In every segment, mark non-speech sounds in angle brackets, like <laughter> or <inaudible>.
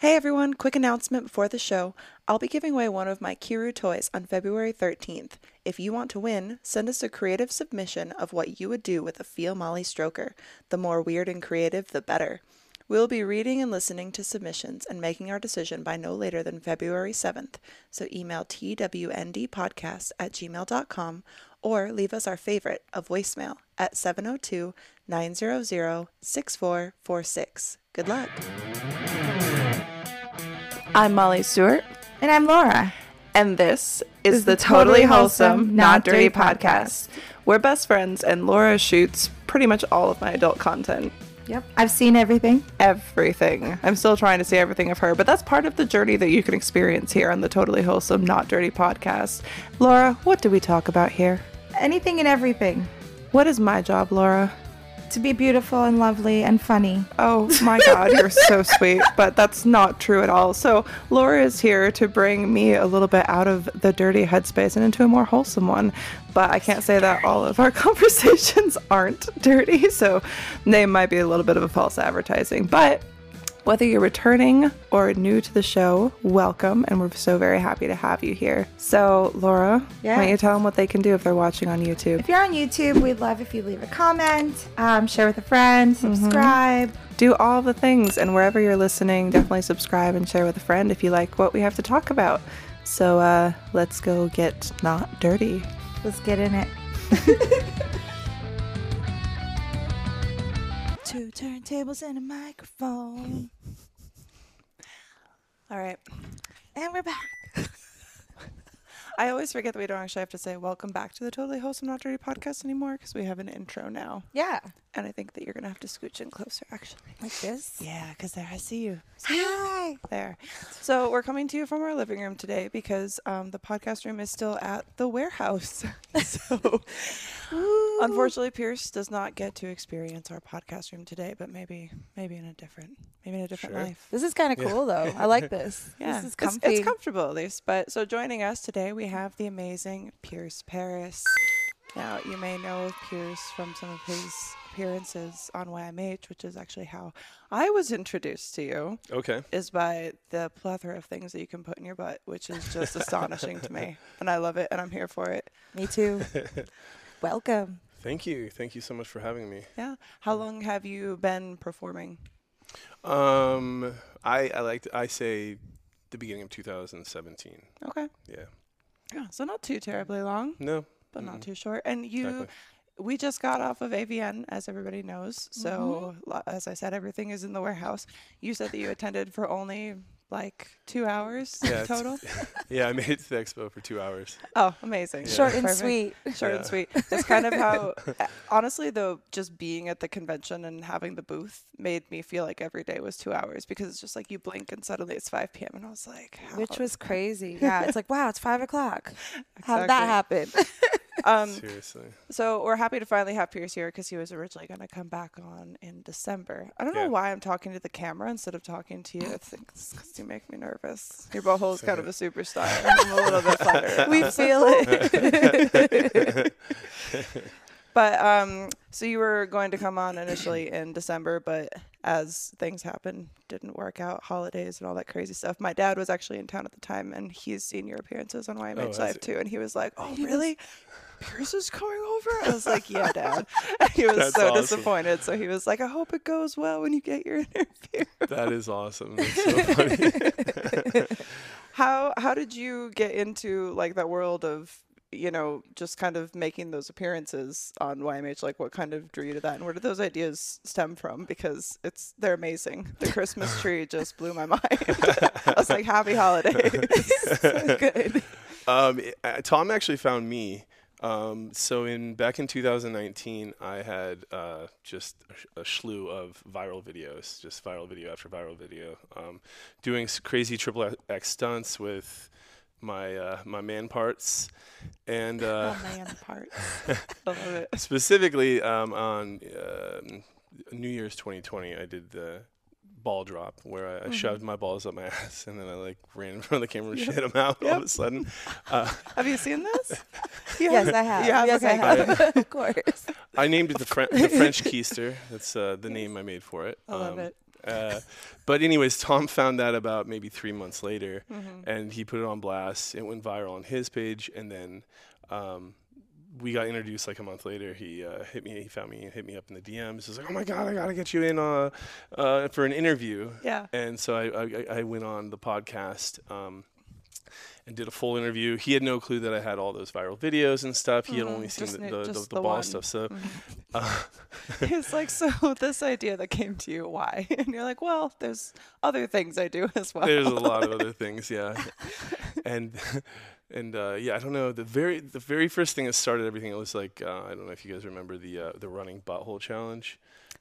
Hey everyone, quick announcement before the show. I'll be giving away one of my Kiiroo toys on February 13th. If you want to win, send us a creative submission of what you would do with a Feel Molly stroker. The more weird and creative, the better. We'll be reading and listening to submissions and making our decision by no later than February 7th. So email twndpodcast at gmail.com or leave us our favorite, a voicemail, at 702 900 6446. Good luck. I'm Molly Stewart, And I'm Laura. and this is the Totally Wholesome, Not Dirty podcast. We're best friends, and Laura shoots pretty much all of my adult content. Yep. I've seen everything. Everything. I'm still trying to see everything of her, but that's part of the journey that you can experience here on the Totally Wholesome, Not Dirty podcast. Laura, what do we talk about here? Anything and everything. What is my job, Laura? To be beautiful and lovely and funny. Oh my God, you're so <laughs> sweet, but that's not true at all. So, Laura is here to bring me a little bit out of the dirty headspace and into a more wholesome one. But I can't say that all of our <laughs> conversations aren't dirty, so they might be a little bit of a false advertising. But whether you're returning or new to the show, welcome, and we're so very happy to have you here. So, Laura, why don't you tell them what they can do if they're watching on YouTube? If you're on YouTube, we'd love if you leave a comment, um, share with a friend, subscribe. do all the things and wherever you're listening definitely subscribe and share with a friend if you like what we have to talk about so uh, let's go get not dirty Let's get in it. <laughs> turntables and a microphone. all right And we're back. i always forget that we don't actually have to say welcome back to the totally wholesome not dirty podcast anymore because we have an intro now Yeah. And i think that you're gonna have to scooch in closer actually Like this. yeah because there i see you <gasps> Hi. there. So we're coming to you from our living room today because um, the podcast room is still at the warehouse. <laughs> so unfortunately, Pierce does not get to experience our podcast room today, but maybe maybe in a different maybe in a different Sure. life. This is kind of Yeah. cool, though. I like this. <laughs> Yeah, This is It's- comfy. It's, comfortable at least. But so joining us today, we have the amazing Pierce Paris. Now you may know Pierce from some of his appearances on YMH, which is actually how I was introduced to you Okay. is by the plethora of things that you can put in your butt, which is just <laughs> astonishing to me. And I love it and I'm here for it. Me too. <laughs> Welcome. Thank you. Thank you so much for having me. Yeah. How long have you been performing? Um, I I like to, I say the beginning of 2017. Okay. Yeah. Yeah. So not too terribly long, No. but not Mm-mm. too short. And you, Exactly. We just got off of AVN, as everybody knows. So, lo- as I said, everything is in the warehouse. You said that you attended for only like two hours Yeah, total. <laughs> Yeah, I made it to the expo for two hours. Oh, amazing. Yeah. Short and Perfect. sweet. short and sweet. That's kind of how, uh, <laughs> honestly, though, just being at the convention and having the booth made me feel like every day was two hours because it's just like you blink and suddenly it's 5 p.m. And I was like, how Which was crazy. Yeah. It's like, wow, it's five o'clock. How did that happen? <laughs> Um, Seriously. so we're happy to finally have Pierce here because he was originally going to come back on in December. I don't know why I'm talking to the camera instead of talking to you. I think it's because you make me nervous. Your butthole is kind of a superstar. I'm a little bit flattered. <laughs> we feel it. <laughs> <laughs> But um, so you were going to come on initially in December, but as things happened, didn't work out, holidays and all that crazy stuff. My dad was actually in town at the time, and he's seen your appearances on YMH has Live too, and he was like, "Oh, really? Pierce is coming over?" I was like, "Yeah, Dad." <laughs> And he was That's so awesome. disappointed. So he was like, "I hope it goes well when you get your <laughs> interview." That is awesome. That's so funny. <laughs> How how did you get into like that world of you know just kind of making those appearances on YMH? Like what kind of drew you to that, and where did those ideas stem from? Because it's they're amazing. The Christmas tree just blew my <laughs> mind. I was like, Happy holidays. <laughs> good. <laughs> um, it- uh, Tom actually found me. Um, so in back in 2019, I had uh, just a, sh- a slew of viral videos, just viral video after viral video, um, doing crazy triple X stunts with my uh, my man parts, and uh, oh man, parts. <laughs> I love it. specifically um, on um New Year's 2020, I did the ball drop where I, I Mm-hmm. shoved my balls up my <laughs> ass and then I like ran in front of the camera and shit them out all of a sudden. <laughs> Uh, Have you seen this? You yes, I have. You have? Yes, Okay, I good. have. of course. I named it the, Fren- the French Keister. That's uh, the name I made for it. I love Um, it. Uh, but anyways, Tom found that about maybe three months later, Mm-hmm. and he put it on blast. It went viral on his page, and then um, we got introduced like a month later. He uh, hit me. He found me and hit me up in the DMs. He was like, "Oh my god, I gotta get you in uh, uh, for an interview." Yeah. And so I, I, I went on the podcast um, and did a full interview. He had no clue that I had all those viral videos and stuff. He had only seen Mm-hmm. Just the, the, the, the the ball stuff. So Mhm. <laughs> uh, <laughs> It's like, so <laughs> this idea that came to you, why? And you're like, well, there's other things I do as well. there's a lot of other things, yeah. And and uh, yeah, I don't know. The very the very first thing that started everything, it was like uh, I don't know if you guys remember the uh, the running butthole challenge,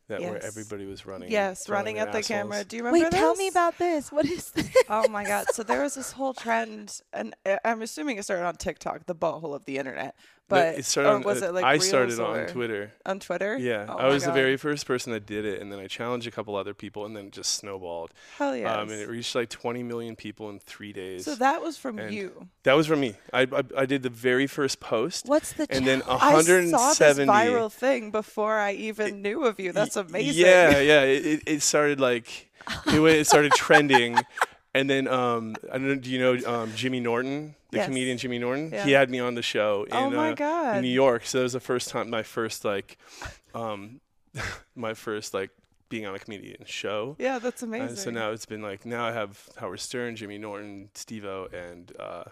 that where everybody was running. yes, running at the camera. Do you remember Wait, tell me about this. What is <laughs> this? oh my god! So there was this whole trend, and I- I'm assuming it started on TikTok, the butthole of the internet. But it started on, was it like I started on Twitter. On Twitter? Yeah, Oh I was the very first person that did it, and then I challenged a couple other people, and then it just snowballed. Hell yeah. Um, and it reached like 20 million people in three days. so that was from and you. that was from me. I, I I did the very first post, What's the and then challenge? <laughs> I saw this viral thing before I even knew of you. That's amazing. Yeah, yeah. It, it, it started like it started <laughs> trending, and then um, I don't know. Do you know um, Jimmy Norton, the Yes. comedian Jimmy Norton? Yeah. He had me on the show in, Oh my uh, God. in New York. So it was the first time, my first like, um, <laughs> my first like being on a comedian show. Yeah, that's Uh, amazing. so now it's been like now I have Howard Stern, Jimmy Norton, Steve-O, and uh,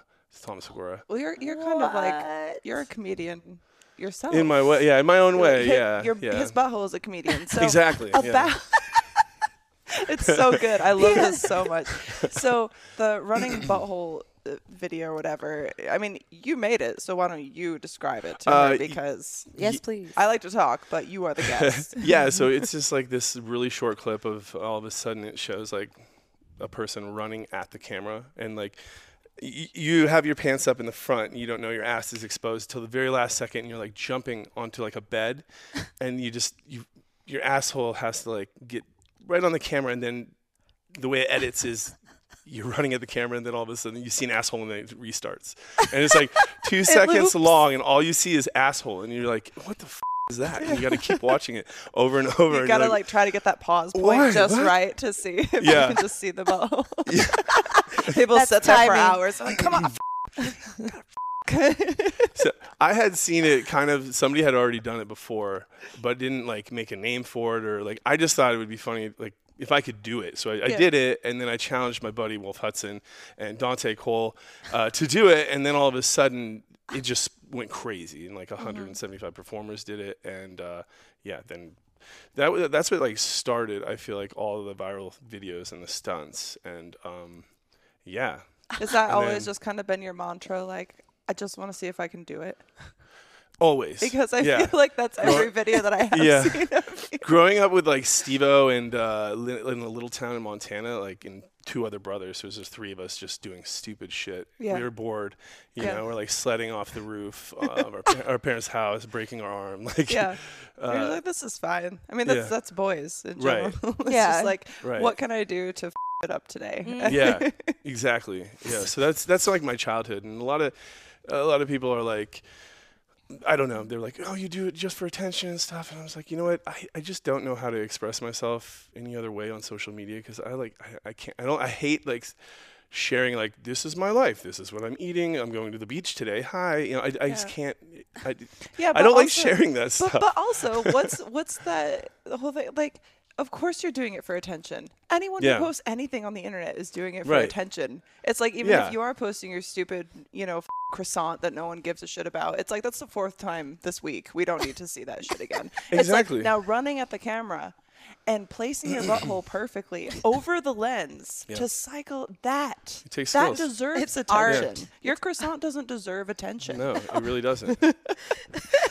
Thomas Segura. well, you're you're kind of like you're a comedian yourself. In my way, yeah, in my own way, Hi- yeah, your- yeah. His butthole is a comedian. So exactly. yeah. About <laughs> it's so good. I love this so much. So the running butthole uh, video or whatever. I mean, you made it, so why don't you describe it to Uh, her y- because Yes, please. I like to talk, but you are the <laughs> guest. <laughs> yeah, so it's just like this really short clip of all of a sudden it shows like a person running at the camera and like y- you have your pants up in the front and you don't know your ass is exposed till the very last second and you're like jumping onto like a bed and you just you your asshole has to like get right on the camera and then the way it edits is you're running at the camera and then all of a sudden you see an asshole and then it restarts and it's like two <laughs> seconds loops. long and all you see is asshole and you're like what the f- is that and you got to keep <laughs> watching it over and over you gotta you're like, try to get that pause point Why? just What? right to see if Yeah. you can just see the butthole. <laughs> People That's sit there for timing. hours. Like, come on. So <laughs> I had seen it kind of somebody had already done it before, but didn't like make a name for it or like I just thought it would be funny like if I could do it. So I, I did it and then I challenged my buddy Wolf Hudson and Dante Cole uh, to do it and then all of a sudden it just went crazy and like 175 performers did it and uh, yeah then that wa- that's what like started I feel like all of the viral videos and the stunts and um, yeah Is that And always then- just kind of been your mantra? Like, I just want to see if I can do it always because I yeah. feel like that's every video that I have Yeah. seen growing up with like Steve-O and uh, in a little town in Montana, like in two other brothers, so it was just three of us just doing stupid shit. Yeah. We were bored, you Yeah. know. We're like sledding off the roof <laughs> of our, pa- our parents' house, breaking our arm. <laughs> Like, Yeah. You're uh, like, this is fine. I mean, that's yeah. that's boys in Right. general. <laughs> it's Yeah. just like, right. what can I do to f- it up today? yeah, exactly. Yeah, so that's that's like my childhood, and a lot of a lot of people are like, I don't know, they're like, oh, you do it just for attention and stuff, and I was like, you know what, I, I just don't know how to express myself any other way on social media because I like I, I can't I don't I hate like sharing like this is my life, this is what I'm eating, I'm going to the beach today, hi, you know, I, I just can't, I, Yeah, I don't like sharing that But, stuff. but also, what's what's that the whole thing? Like, of course you're doing it for attention. Anyone Yeah. who posts anything on the internet is doing it for Right. attention. It's like even Yeah. if you are posting your stupid, you know, f- croissant that no one gives a shit about, it's like that's the fourth time this week. We don't need to see that shit again. Exactly. <laughs> It's like now running at the camera and placing your butthole <clears throat> perfectly over the lens Yeah. to cycle that. It takes that skills. deserves It's attention. art. Your croissant doesn't deserve attention. no, it really doesn't. <laughs>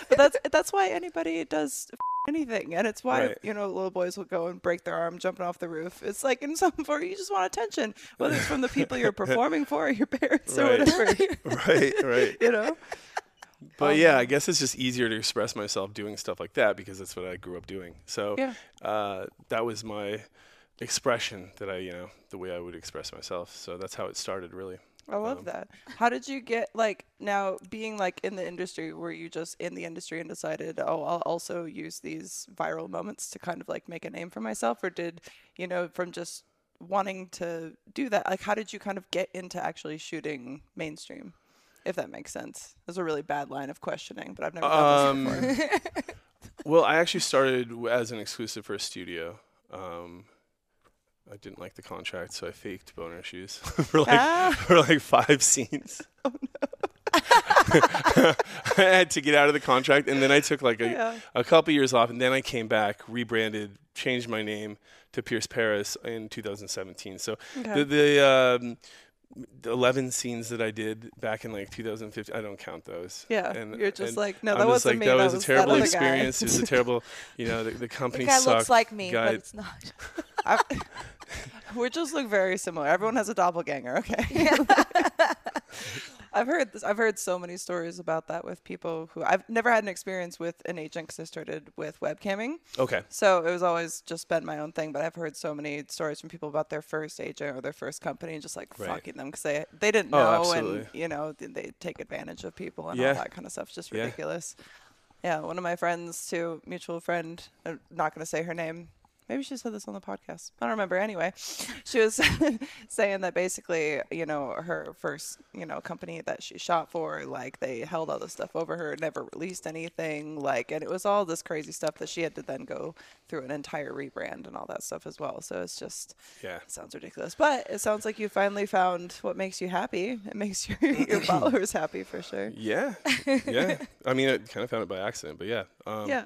But that's that's why anybody does f- <laughs> anything, and it's why Right. you know little boys will go and break their arm jumping off the roof. It's like in some <laughs> form, you just want attention, whether it's from the people you're <laughs> performing for, or your parents, or Right. whatever. <laughs> right, right. You know, But Um, yeah, I guess it's just easier to express myself doing stuff like that because that's what I grew up doing. So Yeah. uh, that was my expression that I, you know, the way I would express myself. So that's how it started, really. I love Um, that. How did you get like now being like in the industry? Were you just in the industry and decided, oh, I'll also use these viral moments to kind of like make a name for myself, or did you know from just wanting to do that? Like, how did you kind of get into actually shooting mainstream? If that makes sense. That's a really bad line of questioning, but I've never done Um, this before. <laughs> Well, I actually started as an exclusive for a studio. Um, I didn't like the contract, so I faked boner shoes <laughs> for like Ah. <laughs> for like five scenes. <laughs> Oh, no. I had to get out of the contract, and then I took like a, Yeah. a couple years off, and then I came back, rebranded, changed my name to Pierce Paris in 2017. So Okay. the the, um, the 11 scenes that I did back in like 2015, I don't count those. Yeah, And- you're just and like, no, I'm that wasn't like, me. That that was a terrible experience. it was a <laughs> terrible, you know, the, the The company guy sucked. looks like me, Guy- but it's not. <laughs> I, we just look very similar. Everyone has a doppelganger, okay? <laughs> I've heard this, I've heard so many stories about that with people who I've never had an experience with an agent because I started with webcamming. Okay. So it was always just been my own thing, but I've heard so many stories from people about their first agent or their first company, and just like Right. fucking them because they they didn't Oh, know absolutely. and you know they take advantage of people and Yeah. all that kind of stuff. It's just Yeah. ridiculous. Yeah, one of my friends too, mutual friend. I'm not gonna say her name. Maybe she said this on the podcast. I don't remember. Anyway, she was <laughs> saying that basically, you know, her first, you know, company that she shot for, like they held all this stuff over her, never released anything, like, and it was all this crazy stuff that she had to then go through an entire rebrand and all that stuff as well. So it's just, Yeah. it sounds ridiculous, but it sounds like you finally found what makes you happy. It makes your <laughs> your followers happy for sure. Yeah. Yeah. I mean, I kind of found it by accident, but yeah. Um, Yeah.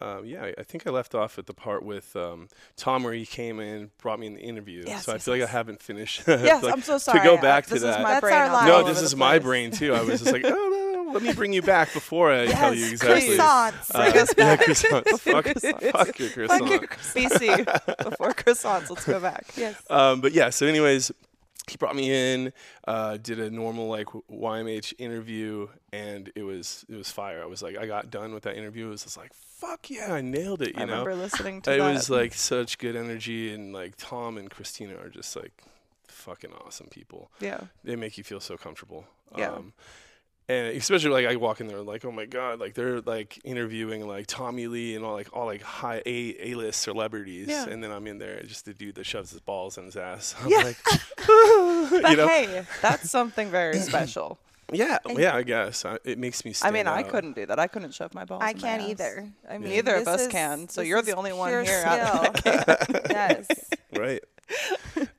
Um, yeah, I- I think I left off at the part with um, Tom where he came in, brought me in the interview. Yes, so I yes, feel like. I haven't finished. <laughs> Yes, like, I'm so sorry. To go back this to is that. my That's brain our all line. no, this the is my brain too. I was just <laughs> like, oh no, let me bring you back before I tell you Yes, exactly. Croissants. Bring us yeah, back. croissants. <laughs> fuck, croissants. fuck your croissant. BC before croissants. Let's go back. yes. Um, but yeah, so anyways, he brought me in, uh, did a normal like YMH interview, and it was it was fire. I was like, I got done with that interview. It was just like, fuck yeah, I nailed it. You I know, remember listening to it that. was like such good energy, and like Tom and Christina are just like fucking awesome people. yeah, They make you feel so comfortable. Yeah. Um, and especially like I walk in there like oh my god like they're like interviewing like Tommy Lee and all like all like high A A list celebrities Yeah. and then I'm in there just the dude that shoves his balls in his ass. <laughs> I'm Yeah. like, <laughs> <laughs> but you know? hey, that's something very special. <clears throat> Yeah, yeah, I guess I, it makes me. I Stand mean, I couldn't do that. I couldn't shove my balls. I in can't ass. either. I mean, Neither of us is- can. So you're the only one here out skill. yes. Right,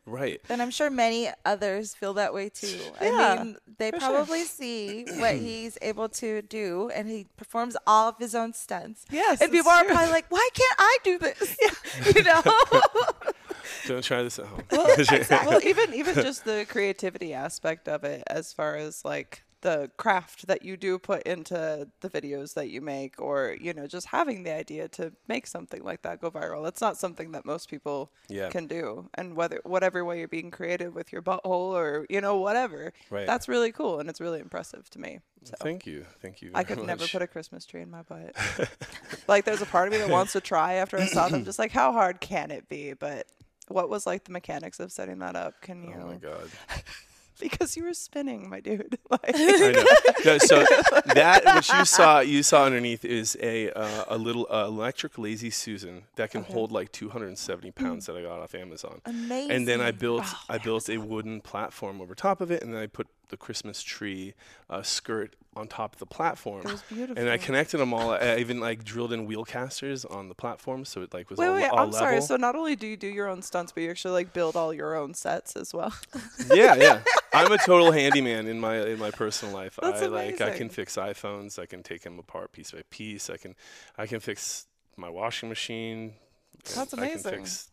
right. And I'm sure many others feel that way too. Yeah, I mean, they for sure. probably see what <clears throat> he's able to do, and he performs all of his own stunts. Yes, and people it's are true. probably like, "Why can't I do this?" <laughs> Yeah. <laughs> you know. <laughs> Don't try this at home. well, even even just the creativity aspect of it, as far as like the craft that you do put into the videos that you make, or you know, just having the idea to make something like that go viral. That's not something that most people Yeah. can do. And whether whatever way you're being creative with your butthole or you know whatever, Right. that's really cool and it's really impressive to me. So. Thank you, thank you. I could never put a Christmas tree in my butt. <laughs> like, there's a part of me that wants to <laughs> try after I saw them. Just like, how hard can it be? But what was like the mechanics of setting that up? Can you? Oh my god. <laughs> <laughs> Because you were spinning, my dude. <laughs> Like, I know. <laughs> No, so that what you saw you saw underneath is a uh, a little uh, electric lazy Susan that can hold like 270 pounds that I got off Amazon. Amazing. And then I built I built a wooden platform over top of it, and then I put the Christmas tree uh, skirt on top of the platform. It was beautiful. And I connected them all. I even like drilled in wheel casters on the platform, so it like was wait, all, wait. all I'm level. sorry. So not only do you do your own stunts, but you actually like build all your own sets as well. <laughs> yeah, yeah. <laughs> I'm a total handyman in my in my personal life. That's I like I can fix iPhones. I can take them apart piece by piece. I can I can fix my washing machine. That's I amazing. can fix.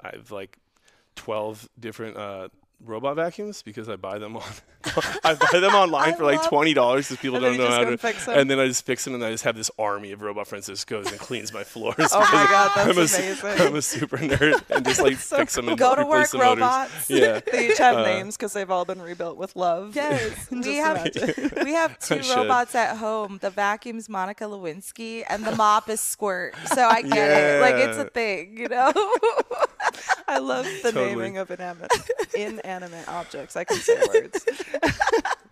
I have like twelve different uh, robot vacuums because I buy them <laughs> on I buy them <laughs> online I for like twenty dollars because people don't know how to. and fix 'em? And then I just fix them, and I just have this army of robot friends that just goes and cleans my floors. <laughs> Oh my because God, that's I'm a, amazing. I'm a super nerd and just like So fix them and Go to work, the motors. robots. Yeah. they each have Uh, names because they've all been rebuilt with love. Yes, we have imagine. we have two robots at home. The vacuum's Monica Lewinsky, and the mop is Squirt. So I get it. Like it's a thing, you know. I love the Totally. naming of inanimate, inanimate objects. I can say words. <laughs>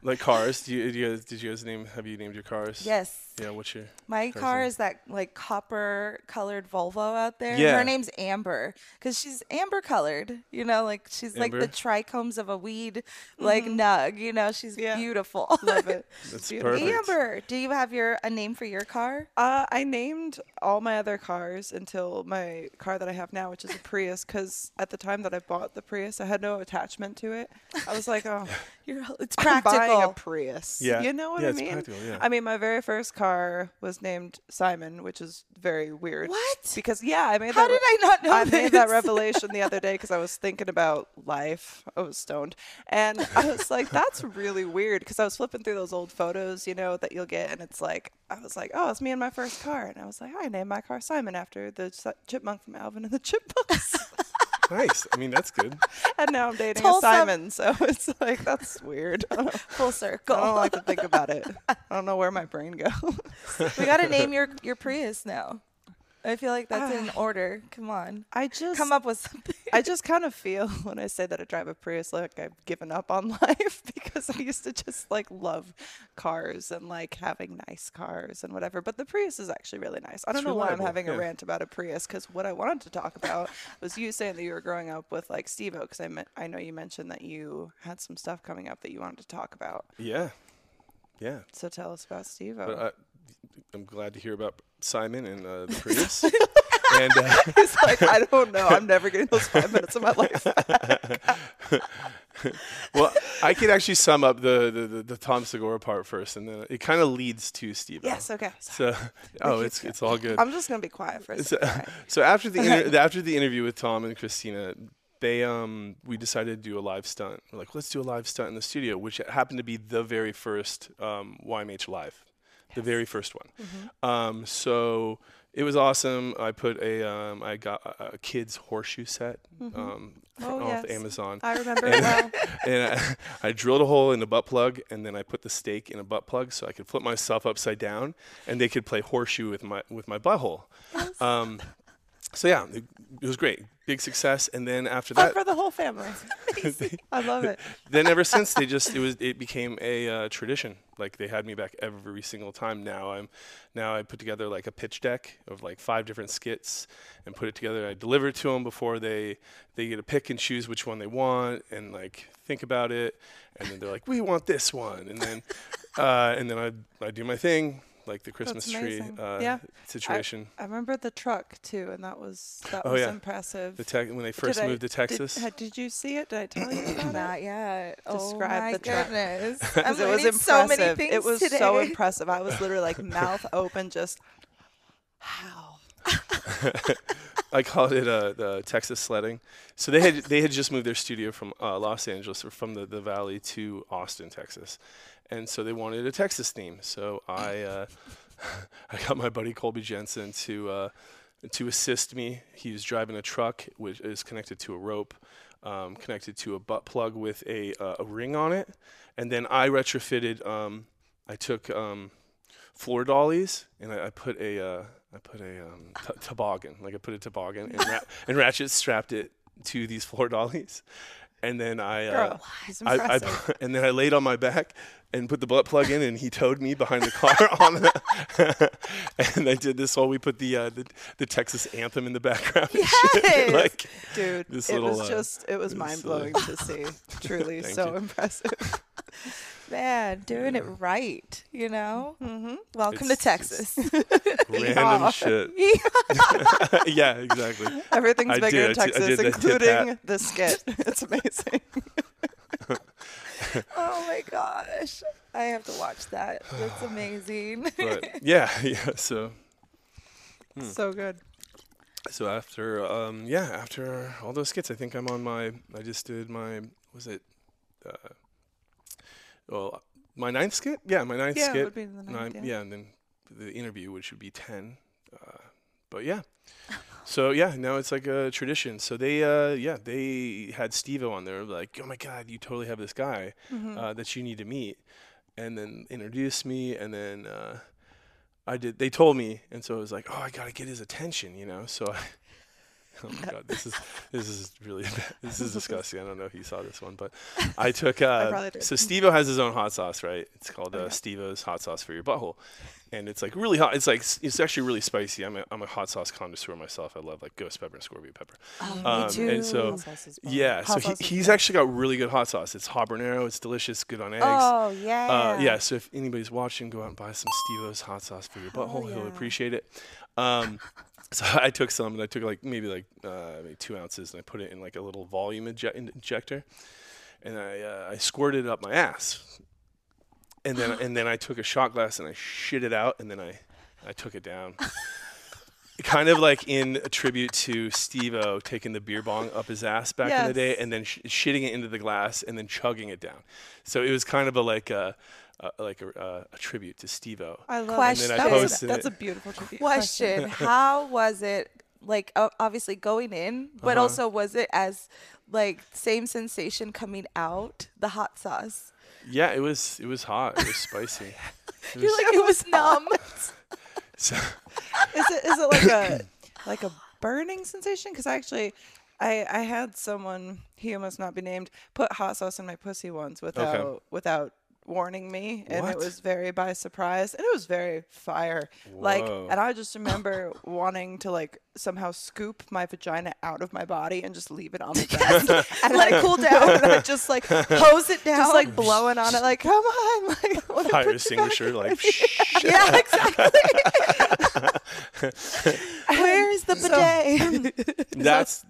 Like cars. Do you, do you guys, did you guys name? Have you named your cars? Yes. Yeah. What's your? My Car's car name? is that like copper colored Volvo out there. Yeah. Her name's Amber because she's amber colored. You know, like she's like the trichomes of a weed, like nug. You know, she's Yeah. beautiful. <laughs> Love it. That's Beautiful. perfect. Amber, do you have your a name for your car? Uh, I named all my other cars until my car that I have now, which is a Prius, because at the time that I bought the Prius, I had no attachment to it. I was like, oh, <laughs> You're, it's I'm buying a. Prius. Yeah. You know what Yeah, I it's mean? practical, yeah. I mean, my very first car was named Simon, which is very weird. What? Because, yeah, I made How that. did I not know I made that <laughs> revelation the other day because I was thinking about life. I was stoned. And I was <laughs> like, that's really weird because I was flipping through those old photos, you know, that you'll get. And it's like, I was like, oh, it's me and my first car. And I was like, I named my car Simon after the chipmunk from Alvin and the Chipmunks. Nice. I mean, that's good. <laughs> and now I'm dating Wholesome. a Simon. So it's like, that's weird. Full circle. I don't like to think about it. I don't know where my brain goes. we got to name your your Prius now. I feel like that's in Ah. order. Come on, I just come up with something. I just kind of feel <laughs> when I say that I drive a Prius like I've given up on <laughs> life because I used to just like love cars and like having nice cars and whatever. But the Prius is actually really nice. I don't It's know why I'm reliable, having a rant about a Prius because what I wanted to talk about <laughs> was you saying that you were growing up with like Steve-O because I, me- I know you mentioned that you had some stuff coming up that you wanted to talk about. Yeah. Yeah. So tell us about Steve-O. But I, I'm glad to hear about Simon and uh, the Prius. <laughs> and uh, <laughs> He's like, I don't know. I'm never getting those five minutes of my life. <laughs> well, I could actually sum up the, the, the, the Tom Segura part first, and then it kind of leads to Steve. Yes, okay. So, oh, it's it's all good. I'm just gonna be quiet for a So, second. so after the inter- after the interview with Tom and Christina, they um we decided to do a live stunt. We're like, let's do a live stunt in the studio, which happened to be the very first um, YMH live, the very first one. Mm-hmm. Um, so it was awesome. I put a um, I got a, a kids horseshoe set um, Oh, off yes. Amazon. I remember it well. <laughs> and I, I drilled a hole in the butt plug, and then I put the stake in a butt plug so I could flip myself upside down, and they could play horseshoe with my with my butthole. Um, so yeah, it, it was great, big success. And then after that, for the whole family. <laughs> <laughs> I love it. then ever since they just it was it became a uh, tradition. Like they had me back every single time. Now I'm now I put together like a pitch deck of like five different skits and put it together. I deliver it to them before they they get to pick and choose which one they want and like think about it. And then they're like, we want this one. And then <laughs> uh, and then I I do my thing like the Christmas tree uh, Yeah. situation. I remember the truck too, and that was that Oh, was yeah. impressive. the te- when they first Did I- moved to Texas. had- Did, you see it? Did I tell you about <clears throat> it? Not yet. oh Describe my the truck. goodness. <laughs> I'm Because it was impressive. so many things it was today. so impressive. I was literally like <laughs> mouth open, just how. <laughs> I called it uh, the Texas sledding. So they had they had just moved their studio from uh, Los Angeles or from the, the valley to Austin, Texas, and so they wanted a Texas theme. So I uh, <laughs> I got my buddy Colby Jensen to uh, to assist me. He was driving a truck which is connected to a rope, um, connected to a butt plug with a uh, a ring on it, and then I retrofitted. Um, I took um, floor dollies and I, I put a uh, I put a um, t- toboggan like I put a toboggan and, ra- <laughs> and Ratchet strapped it to these floor dollies, and then I uh, Girl, <laughs> I, I <laughs> and then I laid on my back and put the butt plug in and he towed me behind the car <laughs> on the and I did this while we put the uh, the, the Texas anthem in the background. and. Yes. like Dude, this it little, was uh, just it was uh, mind blowing to see. Truly, so you. impressive. Man, doing it right, you know? Mm-hmm. Welcome It's to Texas. <laughs> <laughs> random shit. <laughs> yeah, exactly. Everything's I bigger did, in did- Texas, did including the skit. It's amazing. oh my gosh. I have to watch that. That's <sighs> amazing. But yeah, yeah. So So good. So after, um, yeah, after all those skits, I think I'm on my. I just did my. Was it? Uh, well, my ninth skit. Yeah, my ninth Yeah, it skit. would be the Nine, ninth, yeah. yeah. and then the interview, which would be ten. Uh, but yeah. <laughs> So yeah, now it's like a tradition. So they, uh, yeah, they had Steve-O on there, like, oh my god, you totally have this guy Mm-hmm. uh, that you need to meet, and then introduced me, and then uh, I did. They told me, and so I was like, oh, I gotta get his attention, you know. So <laughs> I, <laughs> Oh my god, this is this is really <laughs> this is <laughs> disgusting. I don't know if you saw this one, but I took uh, did. so Steve-O has his own hot sauce, right? It's called uh, Okay. Steve-O's hot sauce for your butthole, and it's like really hot. It's like it's actually really spicy. I'm a I'm a hot sauce connoisseur myself. I love like ghost pepper and scorpion pepper. Oh, Um, me too. and so- Hot sauce is bomb. Yeah, so he, he's bomb. actually got really good hot sauce. It's habanero. It's delicious. Good on eggs. oh yeah. Uh, yeah, so if anybody's watching, go out and buy some Steve-O's hot sauce for your butthole. He'll appreciate it. Um, so <laughs> I took some, and I took like maybe like uh, maybe two ounces, and I put it in like a little volume inje- injector, and I uh, I squirted it up my ass, and then and then I took a shot glass and I shit it out, and then I I took it down. <laughs> kind of like in a tribute to Steve-O taking the beer bong up his ass back in the day and then sh- shitting it into the glass and then chugging it down. So it was kind of a like a, a like a, uh, a tribute to Steve-O. I love Question. it. And then I That was- posted that's it. a beautiful tribute. Question: How was it? Like o- obviously going in, but Uh-huh. also was it as like same sensation coming out? The hot sauce. Yeah, it was it was hot. It was spicy. <laughs> It You're was- like it was numb. <laughs> so- is it is it like a <coughs> like a burning sensation? Because actually, I I had someone he must not be named put hot sauce in my pussy once without without warning me, and What? it was very by surprise, and it was very fire. Like, and I just remember <laughs> wanting to like somehow scoop my vagina out of my body and just leave it on the <laughs> desk and Let it like, cool down. and I just like <laughs> Hose it down. just like blowing on it, like come on, like I wanna fire put you back extinguisher in my like yeah, exactly. Where is the bidet? that's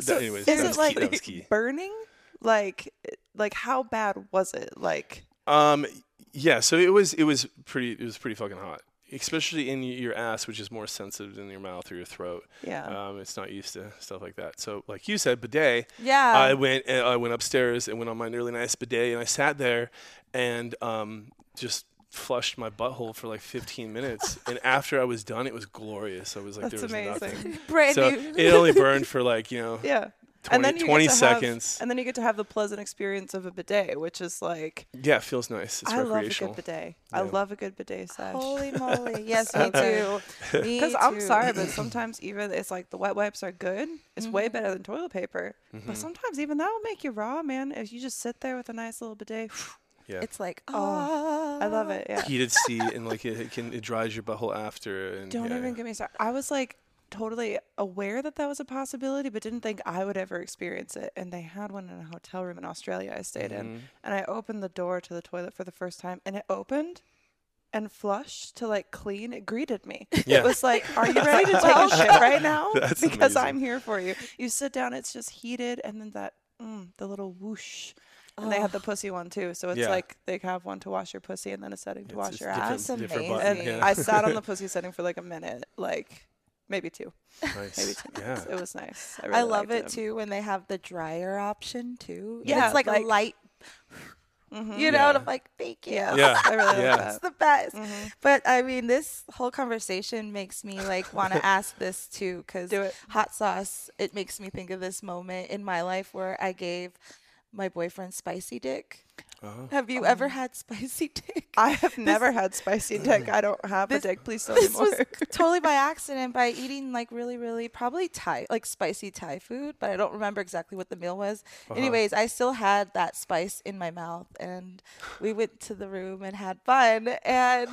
So that, anyways is that it was like that was key. burning? Like, like how bad was it? Like, Um, yeah. So it was it was pretty it was pretty fucking hot, especially in your ass, which is more sensitive than your mouth or your throat. yeah. Um, it's not used to stuff like that. So like you said, bidet. yeah. I went uh, I went upstairs and went on my really nice bidet, and I sat there and um, just flushed my butthole for like 15 minutes. <laughs> and after I was done, it was glorious. I was like, That's there was amazing. nothing. <laughs> Brand So new. it only burned for like you know <laughs> yeah. 20, and then you 20 get to have- seconds. and then you get to have the pleasant experience of a bidet, which is like yeah, it feels nice. It's I love a good bidet. I love a good bidet sesh. Holy moly! <laughs> Yes, me too. <laughs> Me Because I'm sorry, but sometimes even it's like the wet wipes are good. It's way Mm-hmm. better than toilet paper. Mm-hmm. But sometimes even that will make you raw, man. If you just sit there with a nice little bidet, <sighs> yeah. it's like Oh, I love it. Yeah. heated seat and like it, it can it dries your butthole after and Don't yeah. even get me started. I was like totally aware that that was a possibility, but didn't think I would ever experience it. And they had one in a hotel room in Australia I stayed in. Mhm. And I opened the door to the toilet for the first time, and it opened and flushed to like clean. It greeted me. <laughs> Yeah. It was like, "Are you ready to <laughs> take a shit right now? <laughs> That's because amazing. I'm here for you." You sit down, it's just heated, and then that mm, the little whoosh. And they have the pussy one too, so it's Yeah. like they have one to wash your pussy and then a setting to It's- wash your different- ass. Different amazing. button, And yeah. I sat on the pussy setting for like a minute, like maybe two, Nice. maybe two yeah. It was nice. I, I love it him. too when they have the dryer option too. And Yeah, it's like, like- a light, Mhm. you know. Yeah. And I'm like, thank you. Yeah, Yeah, I really yeah. It's the best. Mhm. But I mean, this whole conversation makes me like want to <laughs> ask this too, because Do it. hot sauce. It makes me think of this moment in my life where I gave my boyfriend spicy dick. Uh-huh. Have you ever had spicy <laughs> dick? I have never had spicy dick. I don't have this- a dick. Please don't this anymore. was <laughs> totally by accident by eating like really really probably thai like spicy thai food but i don't remember exactly what the meal was Uh-huh. anyways i still had that spice in my mouth and we went to the room and had fun and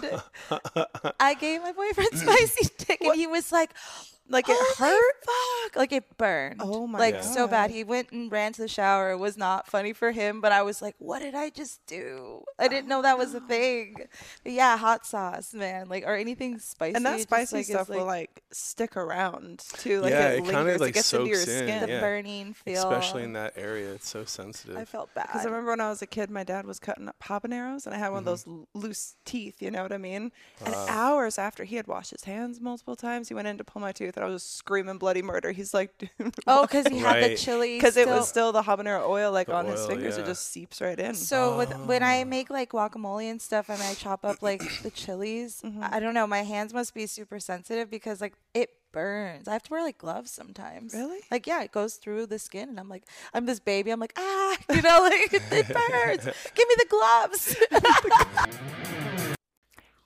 <laughs> i gave my boyfriend spicy dick and he was like like it "Holy hurt. fuck like it burned Oh my god. like Yeah. so bad he went and ran to the shower it was not funny for him but i was like what did i just do i didn't know that was a <sighs> thing but yeah hot sauce man like or anything spicy And that just, spicy like, is, stuff will like stick around too. Like Yeah, it it kinda, lingers. like, it gets into your soaks in, skin. the yeah. burning feel Especially in that area, it's so sensitive. i felt bad Because I remember when I was a kid, my dad was cutting up habaneros, and I had one of those Mm-hmm. l- loose teeth. You know what I mean? And hours after he had washed his hands multiple times, he went in to pull my tooth, and I was screaming bloody murder. He's like, <laughs> oh because he had the Right. chili because it was still- still the habanero oil like The on his oil, fingers. It yeah. just seeps right in. So with when. I make like guacamole and stuff and I chop up like <coughs> the chilies, Mm-hmm. I don't know, my hands must be super sensitive because like it burns. I have to wear like gloves sometimes. Really? Like yeah, it goes through the skin and I'm like I'm this baby. I'm like, ah, <laughs> you know, like <laughs> it burns. Give me the gloves.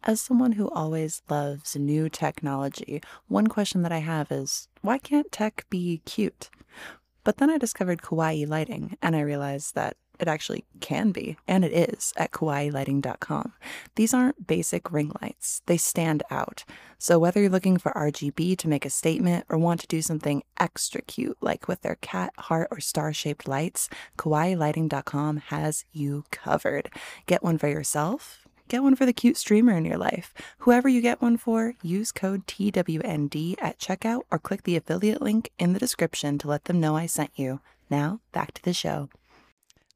As someone who always loves new technology, one question that I have is why can't tech be cute? But then I discovered kawaii lighting and I realized that it actually can be, and it is, at kawaiilighting.com. These aren't basic ring lights, they stand out. So whether you're looking for RGB to make a statement or want to do something extra cute, like with their cat, heart, or star shaped lights, kawaiilighting.com has you covered. Get one for yourself. Get one for the cute streamer in your life. Whoever you get one for, use code TWND at checkout or click the affiliate link in the description to let them know I sent you. Now, back to the show.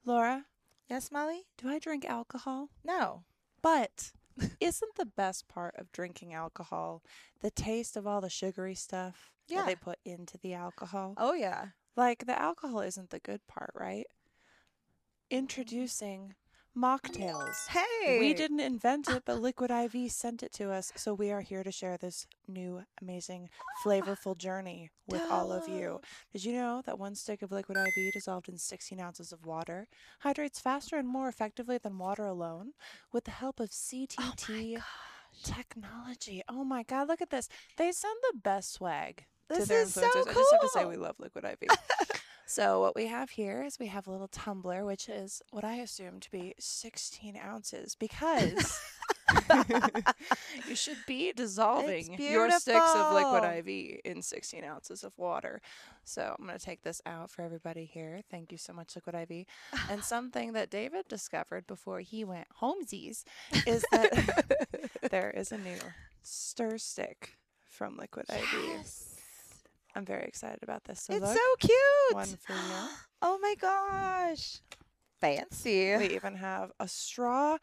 Laura, Yes, Molly? do I drink alcohol? No. But <laughs> isn't the best part of drinking alcohol the taste of all the sugary stuff Yeah. that they put into the alcohol? Oh, yeah. Like the alcohol isn't the good part, right? Introducing mocktails. Hey. We didn't invent it, but <laughs> Liquid IV sent it to us, so we are here to share this new, amazing, flavorful journey with all of you. Did you know that one stick of Liquid IV dissolved in 16 ounces of water hydrates faster and more effectively than water alone with the help of oh CTT technology? Oh my God, look at this. They send the best swag to This their is so influencers. I just have to say, we love Liquid IV. <laughs> So what we have here is we have a little tumbler, which is what I assume to be 16 ounces because <laughs> you should be dissolving your sticks of liquid. IV in 16 ounces of water. So I'm going to take this out for everybody here. Thank you so much, Liquid IV. And <laughs> something that David discovered before he went homesies is that <laughs> there is a new stir stick from Liquid IV. Yes. I'm very excited about this. So it's look, so cute. one for you. <gasps> Oh my gosh. Fancy. We even have a straw,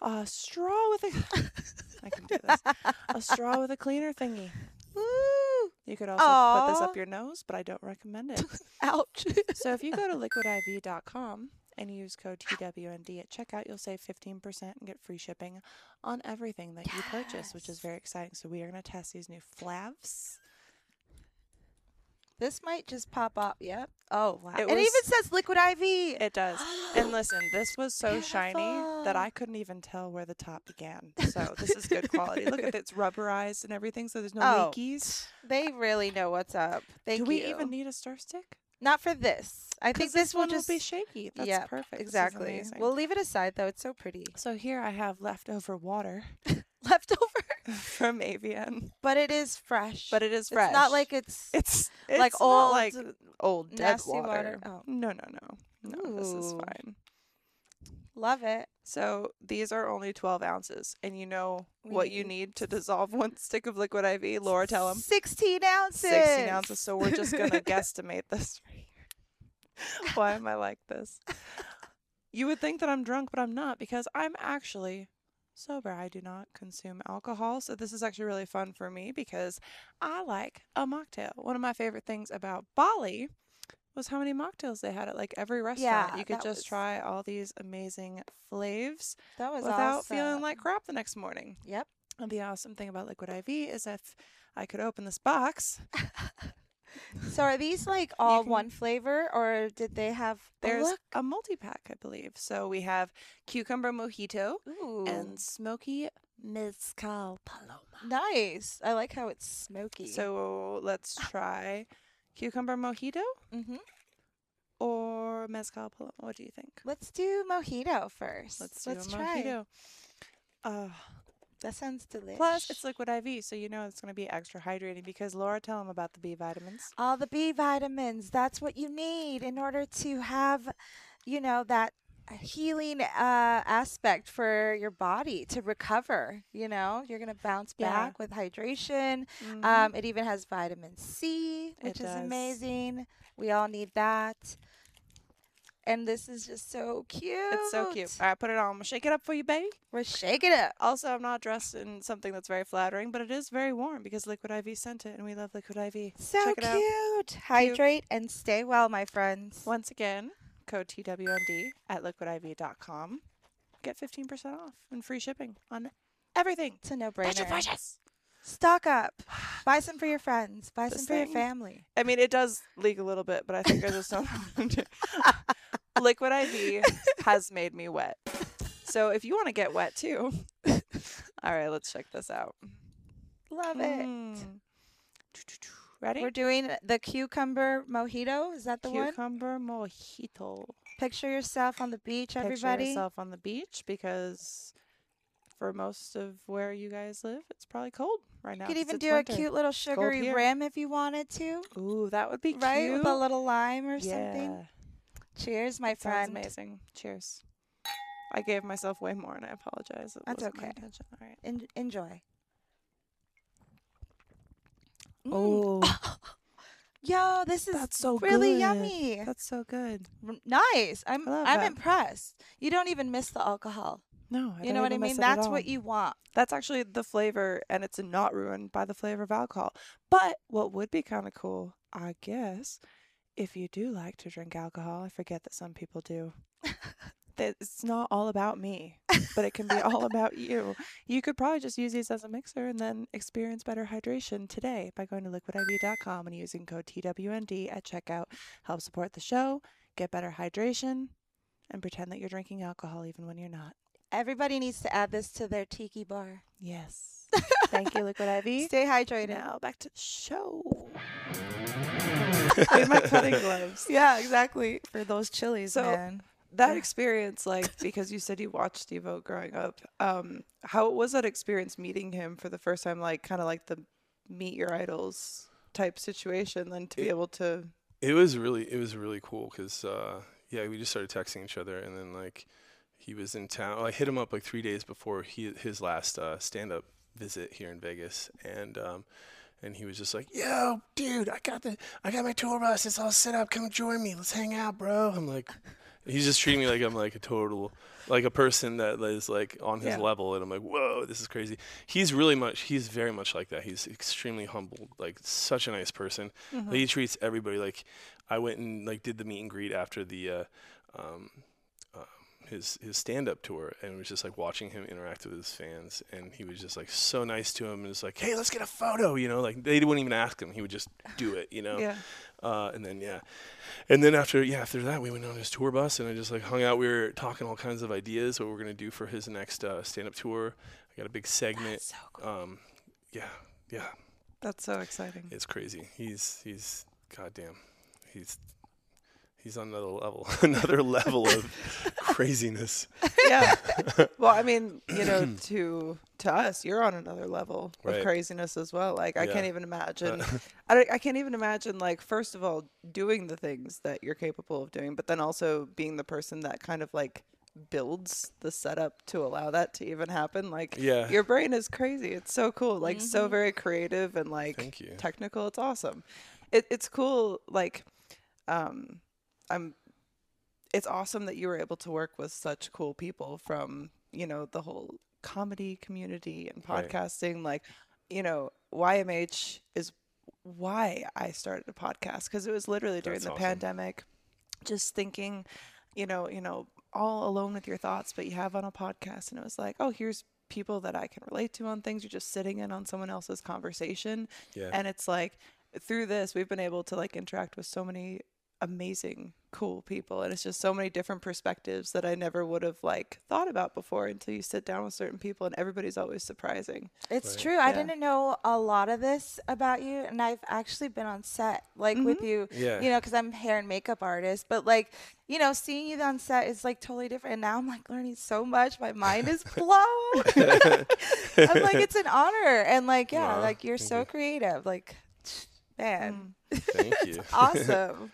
a straw with a. I can do this. A straw with a cleaner thingy. <laughs> Woo. You could also put this up your nose, but I don't recommend it. <laughs> Ouch. so if you go to <laughs> liquidiv.com and use code TWND at checkout, you'll save 15% and get free shipping on everything that you purchase, which is very exciting. So we are going to test these new flavs. This might just pop up. Yep. Oh, wow. It It, was- even says liquid IV. It does. <gasps> And listen, this was so shiny that I couldn't even tell where the top began. So this is good quality. Look at it, <laughs> it's rubberized and everything, so there's no Oh, leakies. They really know what's up. Thank Do we you. even need a stir stick? Not for this. I think this, this will just will be shaky. That's yeah, perfect. Exactly. We'll leave it aside though. It's so pretty. so here I have leftover water <laughs> Leftover, <laughs> from AVN, but it is fresh. but it is fresh. It's not like it's it's, it's like not old, like old dead nasty water. water. Oh. No, no, no, no. This is fine. love it. So these are only 12 ounces, and you know We what you need- need to dissolve <laughs> one stick of liquid IV. Laura, tell them. Sixteen ounces. 16 ounces. So we're just gonna <laughs> guesstimate this. Why am I like this? You would think that I'm drunk, but I'm not because I'm actually sober. I do not consume alcohol. So this is actually really fun for me because I like a mocktail. One of my favorite things about Bali was how many mocktails they had at like every restaurant. Yeah, you could just was- try all these amazing flavs That was without feeling like crap the next morning. Yep. And the awesome thing about Liquid IV is if I could open this box, <laughs> So are these like <laughs> all can- one flavor, or did they have? there's a multi pack, I believe. So we have cucumber mojito Ooh, and smoky mezcal paloma. nice. I like how it's smoky. So let's try cucumber mojito Mm-hmm or mezcal paloma. What do you think? let's do mojito first. Let's do let's a try. mojito. Uh, That sounds delicious. plus, it's liquid IV, so you know it's going to be extra hydrating because Laura, tell them about the B vitamins. all the B vitamins. That's what you need in order to have, you know, that healing uh, aspect for your body to recover. You know, you're gonna bounce Yeah. back with hydration. Mhm. Um, it even has vitamin C, which It is does. amazing. We all need that. And this is just so cute. it's so cute. All right, put it on. I'm gonna shake it up for you, baby. We're shaking it. Also, I'm not dressed in something that's very flattering, but it is very warm because Liquid IV sent it, and we love Liquid IV. So Check it out. cute. Hydrate and stay well, my friends. Once again, code TWND at liquidiv.com. Get 15% off and free shipping on everything. It's a no brainer. purchase. Stock up. Buy some for your friends. Buy This some for your family. I mean, it does leak a little bit, but I think I just don't. <laughs> Liquid IV has made me wet. So if you want to get wet too, <laughs> All right, let's check this out. Love it. Mm. Ready? We're doing the cucumber mojito. Is that the one? Cucumber mojito. Picture yourself on the beach, everybody. Picture yourself on the beach because for most of where you guys live, it's probably cold right now. You could even do winter. a cute little sugary rim if you wanted to, Ooh, that would be right? cute. With a little lime or yeah. something. Cheers, my Sounds friend. amazing. Cheers. I gave myself way more, and I apologize. It That's okay. All right. En- enjoy. Mm. Oh, <laughs> Yo, this is that's so really good. yummy. That's so good. Nice. I'm I'm that. impressed. You don't even miss the alcohol. No, I you don't know what I mean? That's what you want. That's actually the flavor, and it's not ruined by the flavor of alcohol. But what would be kind of cool, I guess, if you do like to drink alcohol, I forget that some people do. <laughs> that it's not all about me, but it can be all <laughs> about you. You could probably just use these as a mixer and then experience better hydration today by going to liquidiv.com and using code TWND at checkout. Help support the show, get better hydration, and pretend that you're drinking alcohol even when you're not. Everybody needs to add this to their tiki bar. Yes. <laughs> Thank you, Liquid IV. Stay hydrated. Now back to the show. <laughs> With my cutting gloves. <laughs> Yeah, exactly. For those chilies, So- man. That Yeah. experience, like, because you said you watched Steve-O growing up, um, how was that experience meeting him for the first time? Like, kind of like the meet your idols type situation, then to be able to. It was really it was really cool because uh, yeah, we just started texting each other, and then like he was in town. I hit him up like three days before he his last uh, stand up visit here in Vegas, and um, and he was just like, "Yo, dude, I got the I got my tour bus. It's all set up. Come join me. Let's hang out, bro." I'm like, he's just treating me like I'm like a total like a person that is like on his Yeah. level, and I'm like, "Whoa, this is crazy." He's really much. He's very much like that. He's extremely humble, like such a nice person. Mm-hmm. Like, he treats everybody like I went and like did the meet and greet after the uh, um, his his stand up tour and it was just like watching him interact with his fans and he was just like so nice to him and was like hey let's get a photo you know like they wouldn't even ask him he would just do it you know Yeah. uh, and then yeah and then after yeah after that we went on his tour bus and I just like hung out we were talking all kinds of ideas what we're gonna do for his next uh, stand up tour I got a big segment so cool. um, yeah yeah That's so exciting. it's crazy. He's he's goddamn. He's he's on another level, <laughs> another level of <laughs> craziness. yeah. <laughs> Well, I mean, you know, to to us, you're on another level Right. of craziness as well. Like I can't even imagine. I, I can't even imagine like first of all doing the things that you're capable of doing, but then also being the person that kind of like builds the setup to allow that to even happen. Like Yeah. your brain is crazy. It's so cool. Like so Mhm. very creative and like Thank you. technical. It's awesome. It, it's cool. Like, um, I'm. It's awesome that you were able to work with such cool people from you know the whole comedy community and Right. podcasting. Like, you know, YMH is why I started a podcast because it was literally during That's the awesome. pandemic, just thinking, you know, you know, all alone with your thoughts, but you have on a podcast, and it was like, oh, here's people that I can relate to on things. You're just sitting in on someone else's conversation, Yeah. and it's like through this we've been able to like interact with so many amazing cool people and it's just so many different perspectives that I never would have like thought about before until you sit down with certain people and everybody's always surprising. It's Right. true. I didn't know a lot of this about you, and I've actually been on set, like with mm-hmm. you, Yeah. you know, because I'm hair and makeup artist. But like, you know, seeing you on set is like totally different. And now I'm like learning so much. My mind is <laughs> blown. <laughs> I'm like, it's an honor, and like, yeah, Aw, like you're thank so you. creative. Like, <sniffs> man, mm. <laughs> Thank you. awesome.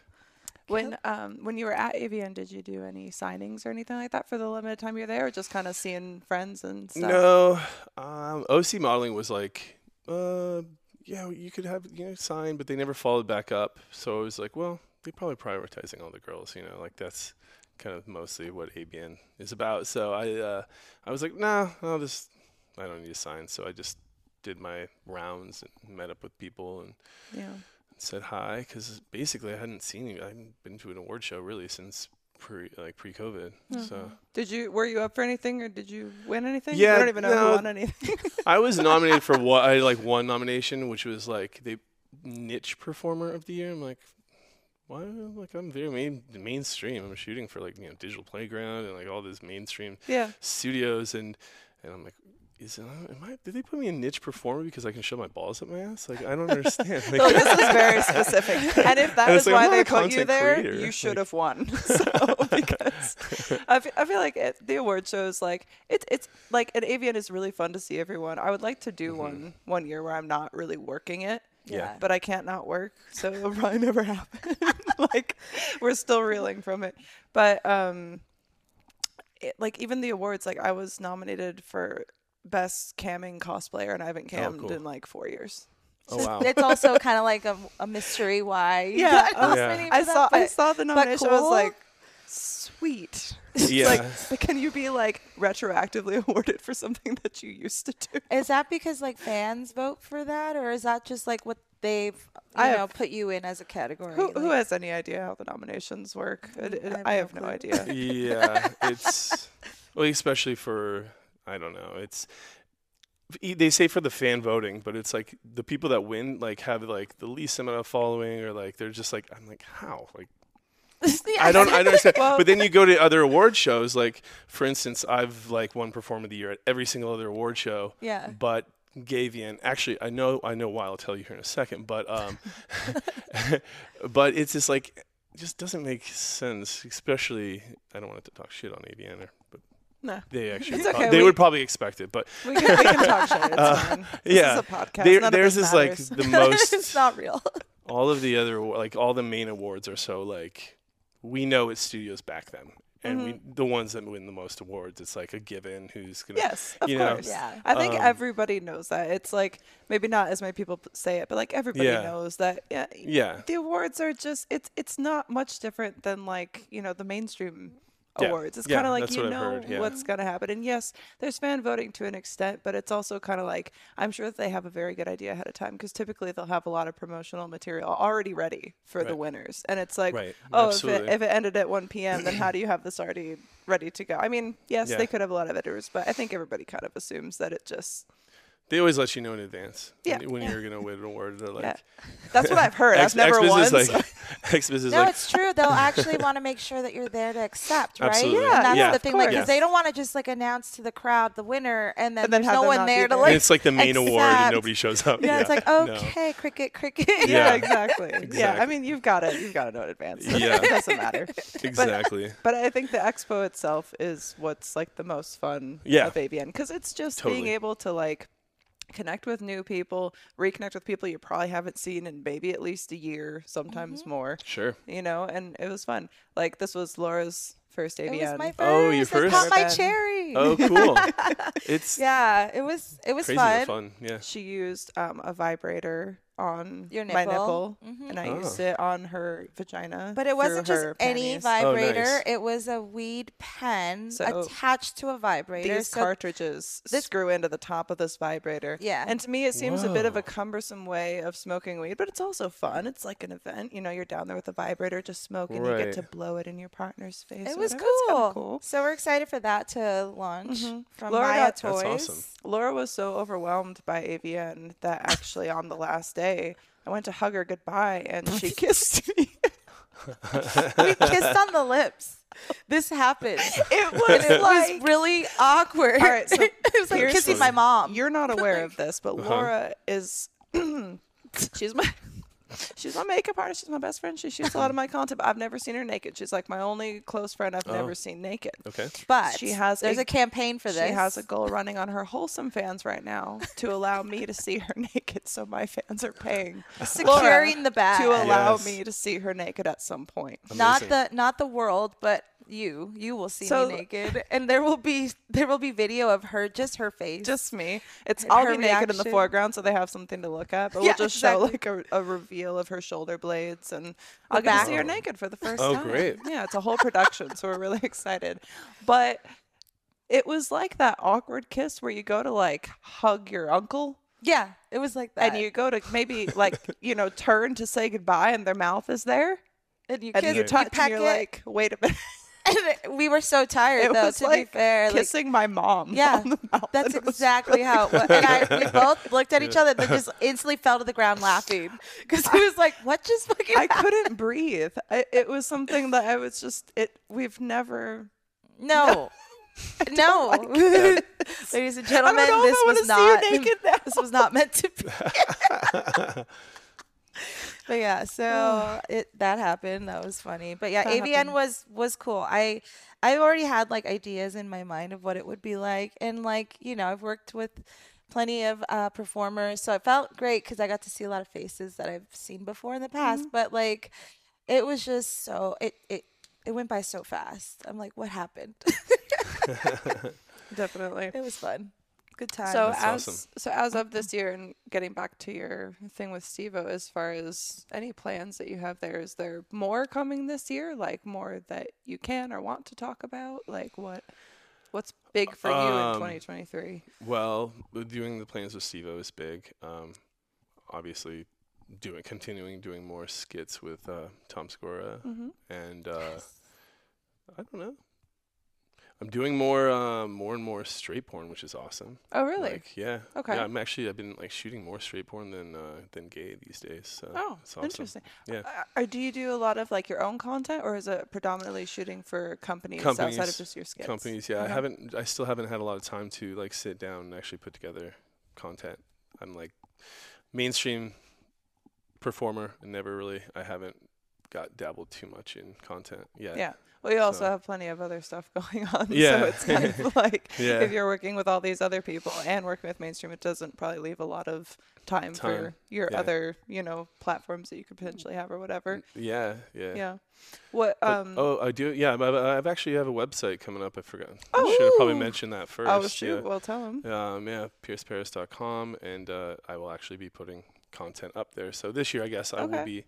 When um when you were at AVN, did you do any signings or anything like that for the limited time you were there, or just kind of seeing friends and stuff? No, um, OC modeling was like, uh, yeah, you could have you know sign, but they never followed back up. So I was like, well, they're probably prioritizing all the girls, you know, like that's kind of mostly what AVN is about. So I, uh, I was like, nah, I'll just, I don't need a sign. So I just did my rounds and met up with people and Yeah. Said hi because basically I hadn't seen you. I hadn't been to an award show really since pre like pre-COVID. So mm-hmm. Did you were you up for anything or did you win anything? Yeah, I don't even know no. who won anything. <laughs> <laughs> I was nominated for what I like one nomination, which was like the niche performer of the year. I'm like, why? Like I'm very main mainstream. I'm shooting for like you know Digital Playground and like all these mainstream yeah. studios, and and I'm like, is it, am I? Did they put me in niche performer because I can show my balls up my ass? Like I don't <laughs> understand. Like, So this is very specific, <laughs> and if that And is like, why they a put you there, creator. you should Like- have won. <laughs> So because I fe- I feel like it, the award shows like it's it's like an AVN is really fun to see everyone. I would like to do one one year where I'm not really working it. Yeah. But I can't not work, so it'll probably never happen. like we're still reeling from it. But um, it, like even the awards, like I was nominated for best camming cosplayer, and I haven't cammed cool. in like four years. oh wow. <laughs> It's also kind of like a, a mystery why. <laughs> you Yeah, got uh, nominated I for that, saw I saw the nomination. I was like, sweet. <laughs> Yeah. like, but can you be like retroactively awarded for something that you used to do? Is that because like fans vote for that, or is that just like what they've you I know have- put you in as a category? Who, who has any idea how the nominations work? It- it- I have I no have no clue. idea. yeah, it's well, especially for I don't know. It's they say for the fan voting, but it's like the people that win like have like the least amount of following, or like they're just like I'm like how like <laughs> I don't I don't understand. <laughs> Well- but then you go to other award shows, like for instance, I've like won Performer of the Year at every single other award show. Yeah. But Gavian, actually, I know I know why. I'll tell you here in a second. But um, <laughs> but it's just like it just doesn't make sense. Especially, I don't want to talk shit on AVN, or, but No. they actually It's prob- okay, they we- would probably expect it. But We can, we can talk shit. It's <laughs> Uh, fine. This yeah, is a podcast. there- None of theirs this is like the most. <laughs> it's not real. <laughs> all of the other like all the main awards are so like we know it's studios back them and we Mm-hmm. the ones that win the most awards it's like a given who's gonna Yes, of you know, course. Yeah. I think Um, everybody knows that. It's like maybe not as many people say it, but like everybody Yeah. knows that. Yeah, yeah the awards are just it's it's not much different than like you know the mainstream Yeah. awards. It's Yeah, kind of like you what know heard, yeah. what's gonna happen, and yes, there's fan voting to an extent, but it's also kind of like I'm sure that they have a very good idea ahead of time because typically they'll have a lot of promotional material already ready for the winners, and it's like Right, oh if it, if it ended at 1 p.m. then how do you have this already ready to go? I mean yes they could have a lot of editors, but I think everybody kind of assumes that it just they always let you know in advance Yeah. when, when you're gonna win an award they're like yeah. That's what I've heard. <laughs> X, I've never Xmas won. is like so- <laughs> Xmas is No, like it's true. They'll actually want to make sure that you're there to accept, right? Absolutely. Yeah, and that's yeah, the of thing, like, course. because they don't want to just like announce to the crowd the winner, and then And then there's no one there to like. and it's like the main award and nobody shows up <laughs> Yeah, it's like no. okay, cricket, cricket. yeah, Yeah. exactly. Yeah, I mean, you've got it. You've got to know in advance. Yeah. it doesn't matter. exactly But I think the expo itself is what's like the most fun Yeah. of AVN because it's just being able to like connect with new people, reconnect with people you probably haven't seen in maybe at least a year, sometimes Mm-hmm. more. sure You know, and it was fun. Like this was Laura's first AVN. It was my first. Oh, your I first? popped my cherry. oh cool <laughs> it's Yeah, it was. It was crazy fun. but fun yeah She used um, a vibrator on Your my nipple. nipple, and I Oh. used it on her vagina. But it wasn't just her any panties. vibrator. nice. It was a weed pen So attached to a vibrator. these so cartridges this- screw into the top of this vibrator. Yeah. And to me, it seems a bit of a cumbersome way of smoking weed, but it's also fun. It's like an event. You know, you're down there with a vibrator, just smoking. And you get to blow it in your partner's face. it or was whatever. It's cool. cool. So we're excited for that to launch Mhm. from Laura Maya got- That's Toys. awesome. Laura was so overwhelmed by AVN that actually on the last day, I went to hug her goodbye and she <laughs> kissed me. we kissed on the lips. This happened. It was it like was really awkward. All right, so <laughs> it was like kissing my mom. You're not aware <laughs> of this, but Uh-huh. Laura is <clears throat> she's my she's my makeup artist. She's my best friend. She shoots a lot of my content. But I've never seen her naked. She's like my only close friend I've Oh. never seen naked. okay but she has there's a- a, campaign for this. She has a goal <laughs> running on her wholesome fans right now to allow me to see her <laughs> naked. So my fans are paying securing the bag. to allow Yes. me to see her naked at some point. not the not the world, but you. You will see So- me naked, and there will be there will be video of her, just her face. Just me. It's And I'll be naked in the foreground so they have something to look at. But Yeah, we'll just show like a, a reveal of her shoulder blades and I'll get back. to see her Oh. naked for the <laughs> first Oh, time. great. Yeah, it's a whole production, so we're really <laughs> excited. But it was like that awkward kiss where you go to like hug your uncle yeah, it was like that. and you go to maybe like, you know, turn to say goodbye and their mouth is there. and you And kiss, you touch and peck you're it. like, wait a minute. And <laughs> we were so tired It though. was To like be fair, like, kissing my mom. <laughs> Yeah, on the mouth. That's exactly how it was. And I, we <laughs> both looked at each other and then just instantly fell to the ground laughing because he was like, "What just fucking?" I happened?" couldn't breathe. I, it was something that I was just it. We've never. No, no. like Ladies and gentlemen, don't know if this was not this was not meant to be. But yeah, so <sighs> it that happened. That was funny. But yeah, That AVN happened. was was cool. I I already had like ideas in my mind of what it would be like, and like you know, I've worked with plenty of uh, performers, so it felt great because I got to see a lot of faces that I've seen before in the past. Mm-hmm. But like, it was just so it it it went by so fast. I'm like, what happened? <laughs> <laughs> Definitely. it was fun. Good time. So That's as awesome. so as of this year, and getting back to your thing with Steve-O, as far as any plans that you have there, is there more coming this year? Like more that you can or want to talk about? Like what? What's big for you in Um, 2023? Well, doing the plans with Steve-O is big. Um, obviously, doing continuing doing more skits with uh, Tom Segura Mm-hmm. and uh, I don't know. I'm doing more, uh, more and more straight porn, which is awesome. Oh, really? Like, yeah. Okay. Yeah, I'm actually I've been like shooting more straight porn than uh, than gay these days. So oh, it's awesome. interesting. Yeah. Uh, do you do a lot of like your own content, or is it predominantly shooting for companies, outside of just your skits? Companies, yeah. I haven't. I still haven't had a lot of time to like sit down and actually put together content. I'm like mainstream performer, and never really. I haven't got dabbled too much in content yet. Yeah. Well, you also So- have plenty of other stuff <laughs> going on. Yeah. So it's kind of <laughs> like Yeah. if you're working with all these other people and working with mainstream, it doesn't probably leave a lot of time, for your Yeah. other, you know, platforms that you could potentially have or whatever. Yeah. Yeah. Yeah. What? But- um. oh, I do. Yeah, but I- I've actually have a website coming up. I forgot. Oh. I should have probably mentioned that first. oh shoot. Yeah. Well, tell them. Um, yeah, pierceparis.com, and uh, I will actually be putting content up there. So this year, I guess I Okay. will be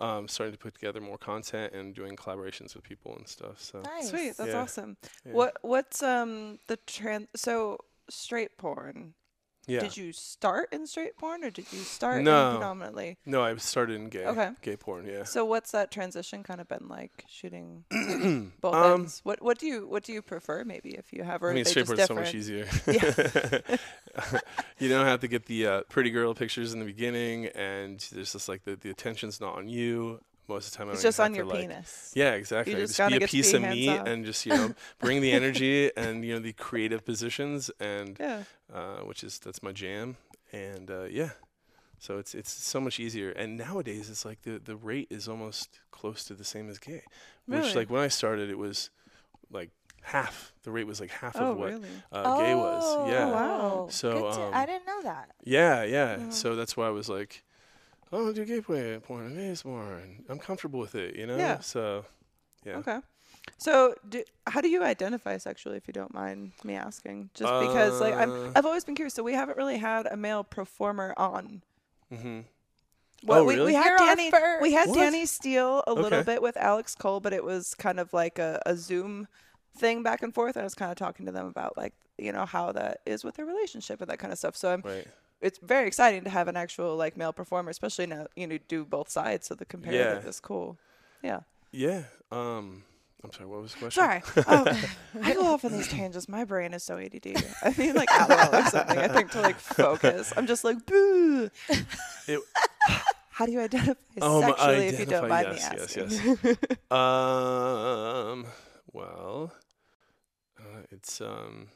um, starting to put together more content and doing collaborations with people and stuff. So nice. Sweet. That's Yeah. awesome. yeah. What? What's um the trans? So straight porn. Yeah. Did you start in straight porn or did you start No. in predominantly? no, I started in gay. Okay. Gay porn. Yeah. So what's that transition kind of been like shooting <clears throat> both Um, ends? What what do you what do you prefer maybe if you have or I mean, straight just porn's so much easier. <laughs> <laughs> you don't have to get the uh, pretty girl pictures in the beginning, and there's just like the, the attention's not on you. Most of the time, I It's just on your like, penis. Yeah, exactly. just just be a piece of meat and just you know bring the <laughs> energy and you know the creative positions and Yeah. uh, which is that's my jam and uh, yeah. So it's it's so much easier and nowadays it's like the the rate is almost close to the same as gay, which like when I started it was like half the rate was like half Oh of what really? uh, gay was. Yeah. Oh, wow. So, Good to- um, I didn't know that. Yeah, yeah. Yeah. So that's why I was like, oh, I'll do gay play porn and gays porn. I'm comfortable with it, you know. Yeah. So yeah. Okay. So do, how do you identify sexually if you don't mind me asking? Just because like I'm Uh, I've always been curious. So we haven't really had a male performer on. Mm-hmm. Well, Oh, we, really? we had You're Danny. We had What? Danny Steele a little Okay. bit with Alex Cole, but it was kind of like a, a Zoom thing back and forth. I was kind of talking to them about like you know how that is with their relationship and that kind of stuff. So I'm Right. It's very exciting to have an actual like male performer, especially now you know do both sides. So the comparative Yeah. is cool. Yeah. Yeah. Um. I'm sorry. What was the question? Sorry. <laughs> Oh, I go off on these tangents. My brain is so ADD. I need like Adderall or something. I think to like focus. I'm just like boo. It- <laughs> How do you identify Um, sexually if you don't mind identify, me yes, asking? yes, Um. Well, uh, it's um.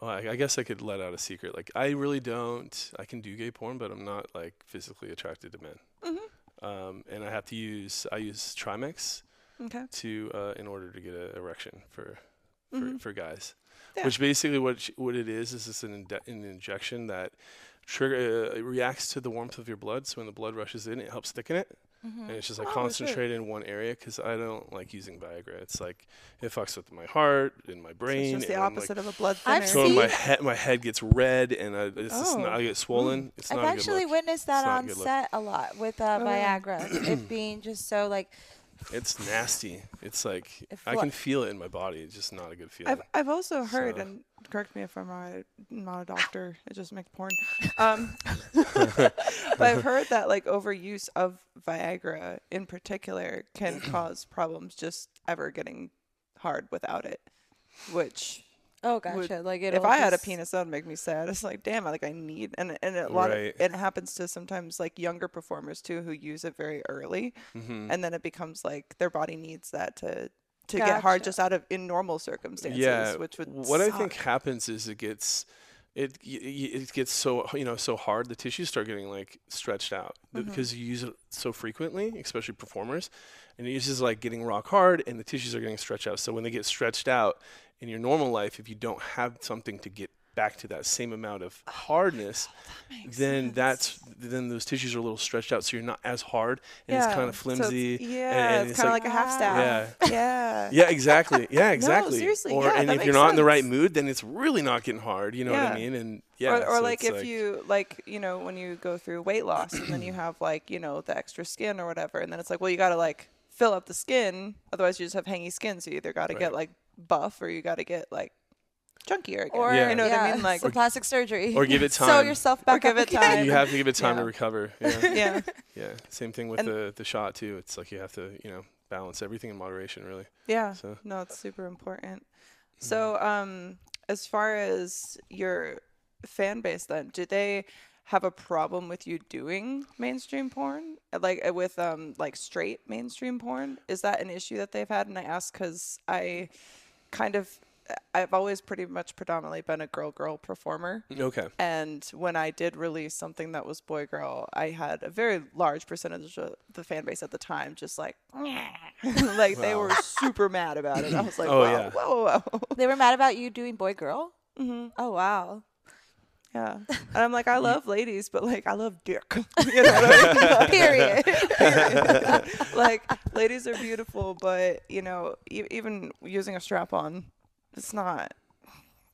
Oh, I, I guess I could let out a secret. Like, I really don't. I can do gay porn, but I'm not like physically attracted to men. Mhm. Um, and I have to use. I use Trimix Okay. to uh, in order to get an erection for for, Mhm. for guys. Yeah. Which basically what sh- what it is is it's an, inde- an injection that trigger uh, it reacts to the warmth of your blood. So when the blood rushes in, it helps thicken it, and it's just like Oh, concentrated in one area. Because I don't like using Viagra. It's like it fucks with my heart and my So brain. it's just the and I'm, like, opposite of a blood thinner. I've thinner. so seen- my head my head gets red and I, it's just Oh. not, I get swollen. It's I've not a actually good look. witnessed that It's not a on set a lot with uh, Oh, yeah. Viagra. it <clears throat> being just so like It's nasty. It's like If I what- can feel it in my body. It's just not a good feeling. I've I've also heard, So- and correct me if I'm wrong. I'm not a doctor. I just make porn. <laughs> Um, <laughs> but I've heard that like overuse of Viagra in particular can <clears throat> cause problems just ever getting hard without it. Which oh would- gotcha, like if I had a penis, that would make me sad. It's like damn, like I need, and and a lot Right. of it happens to sometimes like younger performers too who use it very early, hmm and then it becomes like their body needs that to to get hard just out of in normal circumstances, yeah. which would what I think happens is it gets it y- y- it gets so you know so hard the tissues start getting like stretched out Mm-hmm. because you use it so frequently, especially performers, and it uses like getting rock hard and the tissues are getting stretched out. So when they get stretched out in your normal life, if you don't have something to get back to that same amount of Oh, hardness, then that's then those tissues are a little stretched out, so you're not as hard and it's kind of so it's- flimsy. and- yeah, and it's, kind of like, a half staff. Yeah. <laughs> Yeah. Yeah, exactly. <laughs> Yeah, exactly. no, seriously, Or yeah, and if you're not in the right mood, then it's really not getting hard. You know what I mean? And yeah, or, or so like it's if you like you know when you go through weight loss and then you <clears throat> have like you know the extra skin or whatever and then it's like well you got to like fill up the skin otherwise you just have hangy skin so you either got to get like buff or you got to get like chunkier again Or Yeah. you know what I mean like some plastic surgery. or give it time. <laughs> Sew time. yourself or back give up it again. time. you have to give it time Yeah. to recover. Yeah, <laughs> yeah yeah. Same thing with And- the the shot too. It's like you have to you know balance everything in moderation. Really. yeah So no it's super important so um as far as your fan base then do they have a problem with you doing mainstream porn like uh, with um like straight mainstream porn is that an issue that they've had and i ask because i kind of i've always pretty much predominantly been a girl girl performer okay. and when I did release something that was boy girl, I had a very large percentage of the fan base at the time just like, <laughs> like they were super mad about it. I was like, Oh, whoa, yeah. whoa, whoa, whoa. They were mad about you doing boy girl. hmm Oh wow. Yeah. And I'm like, I <laughs> love ladies, but like, I love dick. <laughs> you know what I <laughs> mean? Period. like, ladies are beautiful, but, you know, e- even using a strap on, it's not.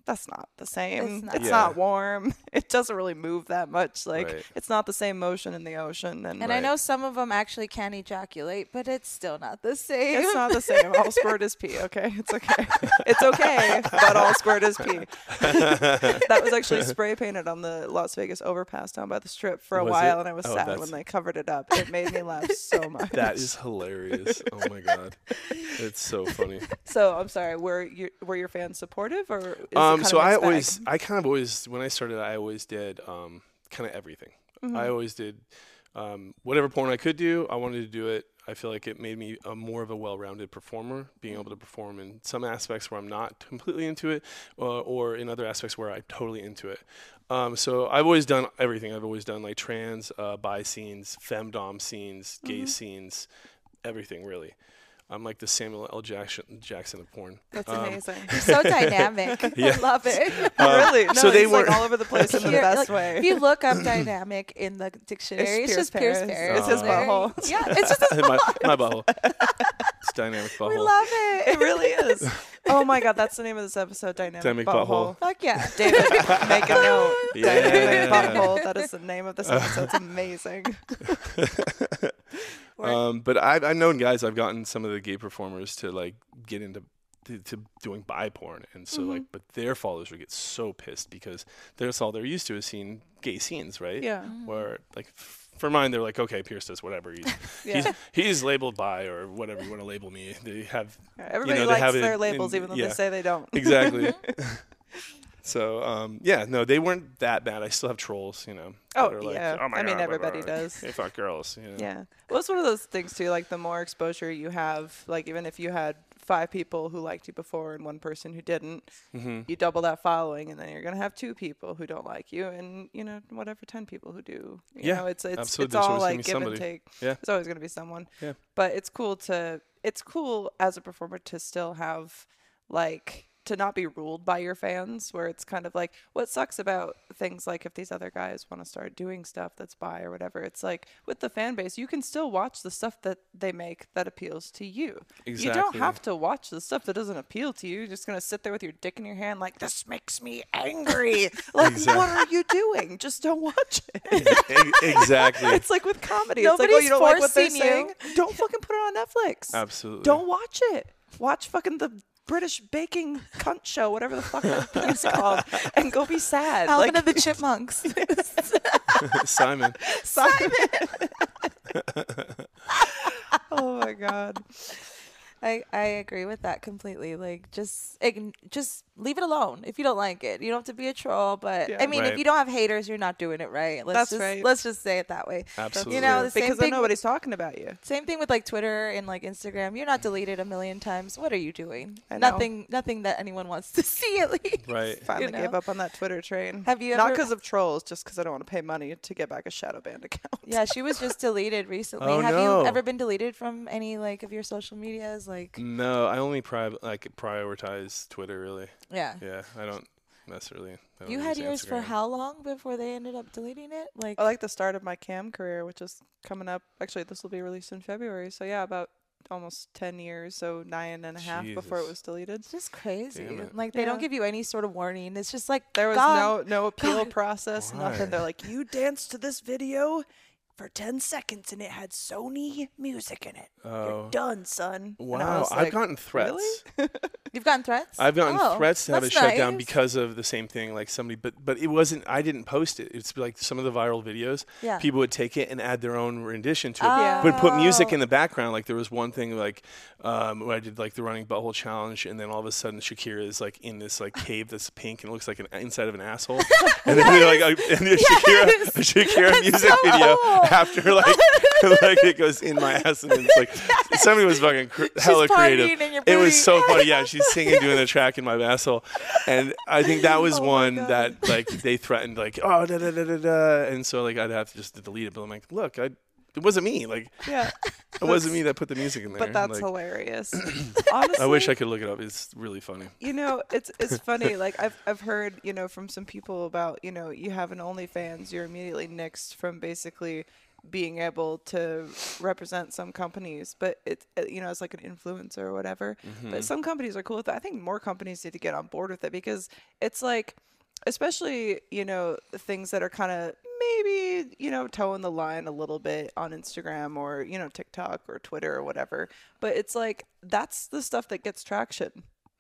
That's not the same. It's It's not. not, warm. <laughs> It doesn't really move that much. Like Right. it's not the same motion in the ocean. And, And I know some of them actually can ejaculate, but it's still not the same. It's not the <laughs> same. All squirt is pee. Okay, it's okay. <laughs> It's okay, but all squirt is pee. that was actually spray painted on the Las Vegas overpass down by the strip for a Was while, it? and I was Oh, sad that's- when they covered it up. It made me laugh so much. That is hilarious. Oh my god, it's so funny. So I'm sorry. Were you were your fans supportive, or is it um, so I always, I kind of always, when I started, I always did um, kind of everything. Mm-hmm. I always did um, whatever porn I could do. I wanted to do it. I feel like it made me a more of a well-rounded performer, being able to perform in some aspects where I'm not completely into it, uh, or in other aspects where I'm totally into it. Um, so I've always done everything. I've always done like trans, uh, bi scenes, femdom scenes, gay Mm-hmm. scenes, everything really. I'm like the Samuel L. Jackson, Jackson of porn. That's Um, amazing. <laughs> You're so dynamic. <laughs> Yeah. I love it. <laughs> really? No, so they he's like weren't- all over the place in the best like, way. If you look up dynamic in the dictionary, it's, Pierce just Pierce Paris. Paris. It's his There- butthole. Yeah, it's just his my, my butthole. It's dynamic butthole. We love it. it really is. Oh my god, that's the name of this episode. Dynamic, Dynamic butthole. butthole. Fuck yeah. David, make a note. Yeah. Dynamic butthole. That is the name of this episode. It's amazing. Um, but I've, I've known guys. I've gotten some of the gay performers to like get into to, to doing bi porn, and so Mm-hmm. like, but their followers would get so pissed because that's all they're used to is seeing gay scenes, right? Yeah. Where like f- for mine, they're like, okay, Pierce does whatever. He's <laughs> Yeah. he's, he's labeled bi or whatever you want to label me. They have Everybody know, they likes their in- labels, even though yeah. they say they don't. exactly. <laughs> <laughs> so um, yeah, no, they weren't that bad. I still have trolls, you know. Oh, are like, yeah. oh my I mean, God, blah, everybody blah, does. They <laughs> fuck girls. You know? Yeah. Well, it's one of those things too. Like the more exposure you have, like even if you had five people who liked you before and one person who didn't, Mm-hmm. you double that following, and then you're gonna have two people who don't like you, and you know whatever ten people who do. You Yeah, know, it's it's absolutely. it's all like give and take. Yeah. It's always gonna be someone. Yeah. But it's cool to it's cool as a performer to still have like to not be ruled by your fans where it's kind of like what sucks about things like if these other guys want to start doing stuff that's bi or whatever it's like with the fan base you can still watch the stuff that they make that appeals to you you don't have to watch the stuff that doesn't appeal to you you're just gonna sit there with your dick in your hand like this makes me angry <laughs> like Exactly. what are you doing just don't watch it <laughs> exactly. it's like with comedy it's like oh Nobody's you don't like what they're forcing you. saying don't fucking put it on netflix Absolutely. don't watch it. Watch fucking the British baking cunt show, whatever the fuck that thing's called, and go be sad. Alvin like and the Chipmunks. <laughs> Simon. Simon. <laughs> oh my god. I, I agree with that completely. Like just ign- just leave it alone if you don't like it. You don't have to be a troll, but Yeah. I mean, Right. if you don't have haters, you're not doing it right. Let's That's just, right. Let's just say it that way. Absolutely. You know, the same because thing then nobody's talking about you. Same thing with like Twitter and like Instagram. You're not deleted a million times. What are you doing? I know. Nothing. Nothing that anyone wants to <laughs> see at least. Right. Finally know? gave up on that Twitter train. Have you Not ever- because of trolls, just because I don't want to pay money to get back a shadow band account. Yeah, she was just deleted recently. Oh, Have no. you ever been deleted from any like of your social medias? Like, No, I only pri- like prioritize Twitter really. yeah. Yeah, I don't necessarily. I don't You had yours for how long before they ended up deleting it? Like, I like the start of my cam career, which is coming up. Actually, this will be released in February. So yeah, about almost ten years, so nine and a half before it was deleted. it's just crazy. It. Like they don't give you any sort of warning. It's just like There was gone. no no appeal God. process, Why? nothing. They're like, you danced to this video for ten seconds and it had Sony music in it. You're Oh. done, son. Wow, was I've like, gotten threats. Really? <laughs> You've gotten threats. I've gotten Oh, threats to have it that's shut down because of the same thing, like somebody. But but it wasn't. I didn't post it. It's like some of the viral videos. Yeah. People would take it and add their own rendition to it. Yeah. Would put music Oh. in the background. Like there was one thing like um, where I did like the running butthole challenge, and then all of a sudden Shakira is like in this like cave that's pink and it looks like an inside of an asshole. <laughs> and then we like I- and the Shakira Yes. a Shakira music so video cool. <laughs> after like <laughs> like it goes in my ass and it's like somebody was fucking cr- hella creative. It was so funny. Yeah, she's singing, doing the track in my asshole, and I think that <laughs> was Oh one that like they threatened, like oh da da da da da, and so like I'd have to just delete it. But I'm like, look, I it wasn't me. Like Yeah, <laughs> it wasn't me that put the music in there. but that's like, hilarious. <clears throat> Honestly, I wish I could look it up. It's really funny. you know it's it's funny <laughs> like i've i've heard you know from some people about you know you have an onlyfans you're immediately nixed from basically being able to represent some companies but it uh, you know as like an influencer or whatever Mm-hmm. but some companies are cool with it i think more companies need to get on board with it because it's like especially you know things that are kind of maybe you know toeing the line a little bit on instagram or you know tiktok or twitter or whatever but it's like that's the stuff that gets traction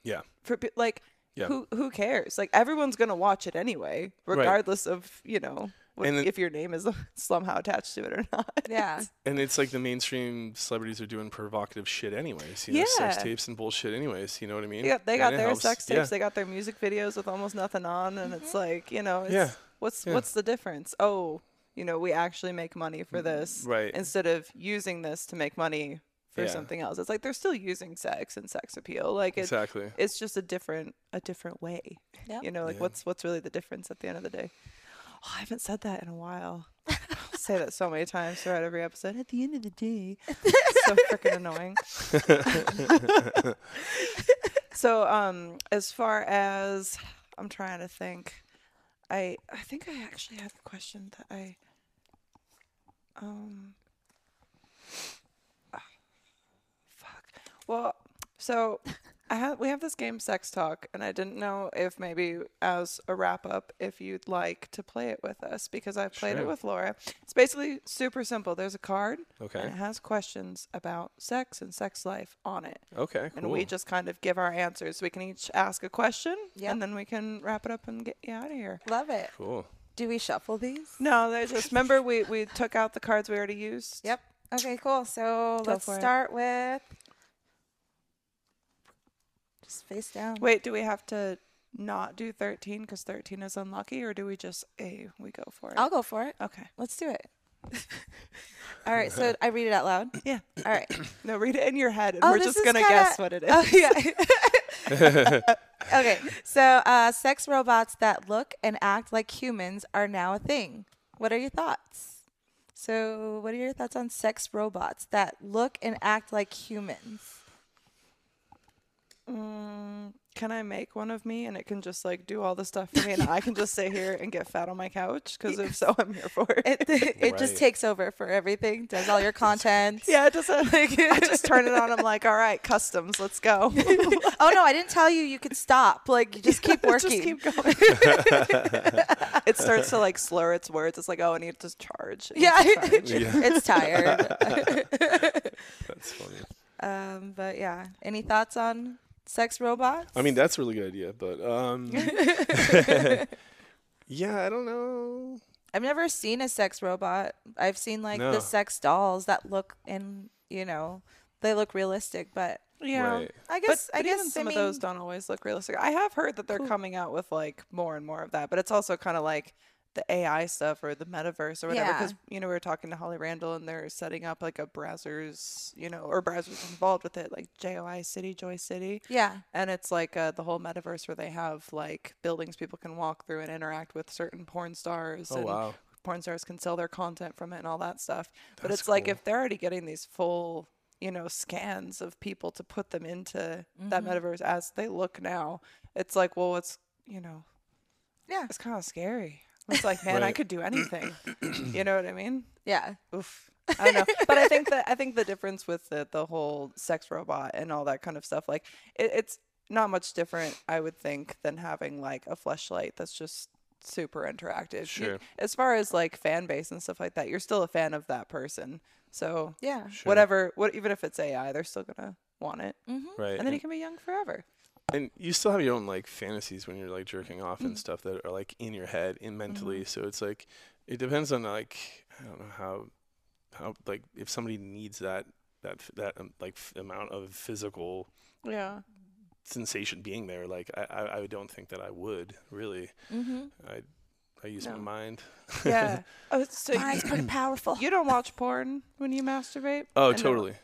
Yeah. for pe- like Yeah. who who cares like everyone's gonna watch it anyway regardless of you know what, And it- if your name is <laughs> somehow attached to it or not Yeah. And it's like the mainstream celebrities are doing provocative shit anyways. You know, sex tapes and bullshit anyways. You know what I mean? they got, they And got their sex tapes Yeah. they got their music videos with almost nothing on and it's mm-hmm. like you know it's, Yeah. What's Yeah. what's the difference oh you know we actually make money for this Right. instead of using this to make money for Yeah. something else it's like they're still using sex and sex appeal like it's Exactly. it's just a different a different way Yep. you know like Yeah. what's what's really the difference at the end of the day oh, i haven't said that in a while I say that so many times throughout every episode at the end of the day so freaking annoying <laughs> <laughs> so um as far as i'm trying to think i i think i actually had a question that i um ah, <sighs> fuck. Well so I have, we have this game sex talk and i didn't know if maybe as a wrap up if you'd like to play it with us because i've played it with laura it's basically super simple there's a card okay, and it has questions about sex and sex life on it Okay. Cool. and we just kind of give our answers we can each ask a question Yep. and then we can wrap it up and get you out of here Love it. cool. Do we shuffle these? no they just remember we, we took out the cards we already used Yep. Okay, cool. So Go let's for it. start with just face down. wait do we have to not do 13 because 13 is unlucky or do we just a we go for it I'll go for it. okay Let's do it. <laughs> All right, so <laughs> I read it out loud. yeah All right. <coughs> no read it in your head and Oh, we're just gonna kinda- guess what it is Oh, yeah. <laughs> okay, so uh, sex robots that look and act like humans are now a thing. What are your thoughts? So, what are your thoughts on sex robots that look and act like humans? Mm, can I make one of me and it can just like do all the stuff for me and I can just sit here and get fat on my couch? Because if so, I'm here for it. It, <laughs> it just Right. takes over for everything, does all your content. yeah, it doesn't. <laughs> I just turn it on. I'm like, all right, customs, let's go. <laughs> oh no, I didn't tell you you could stop. Like, you just keep working. just keep going. it starts to like slur its words. It's like, oh, I need to charge. It Yeah. to charge. Yeah. it's tired. That's funny. um, but yeah, any thoughts on sex robots? I mean, that's a really good idea, but um, <laughs> <laughs> yeah, I don't know. I've never seen a sex robot. I've seen like No. the sex dolls that look and you know they look realistic, but Yeah. Right. I But, guess. I but guess even some I of those don't always look realistic. I have heard that they're Cool. coming out with like more and more of that, but it's also kind of like the AI stuff or the metaverse or whatever. Yeah. Because you know we were talking to Holly Randall and they're setting up like a browsers, you know, or browsers involved with it, like JOI City, Joy City, Yeah. and it's like uh, the whole metaverse where they have like buildings people can walk through and interact with certain porn stars. Oh and wow. porn stars can sell their content from it and all that stuff. but That's it's like if they're already getting these full, you know, scans of people to put them into that Mhm. metaverse as they look now, it's like, well, it's you know, Yeah. it's kind of scary. It's like, man, I could do anything. you know what I mean? Yeah. Oof. I don't know, but I think that I think the difference with the the whole sex robot and all that kind of stuff, like it, it's not much different, I would think, than having like a fleshlight that's just super interactive. You- Sure. as far as like fan base and stuff like that, you're still a fan of that person. So Yeah. Sure. whatever, what even if it's AI, they're still gonna want it, Mm-hmm. Right. and then you can be young forever. And you still have your own like fantasies when you're like jerking off Mm. and stuff that are like in your head in mentally Mm-hmm. so it's like it depends on like i don't know how how like if somebody needs that that that um, like f- amount of physical Yeah. sensation being there like i i, I don't think that i would really Mm-hmm. i i use my mind Yeah. <laughs> oh, so Mine's you, pretty powerful. you don't watch porn when you masturbate? oh I know- totally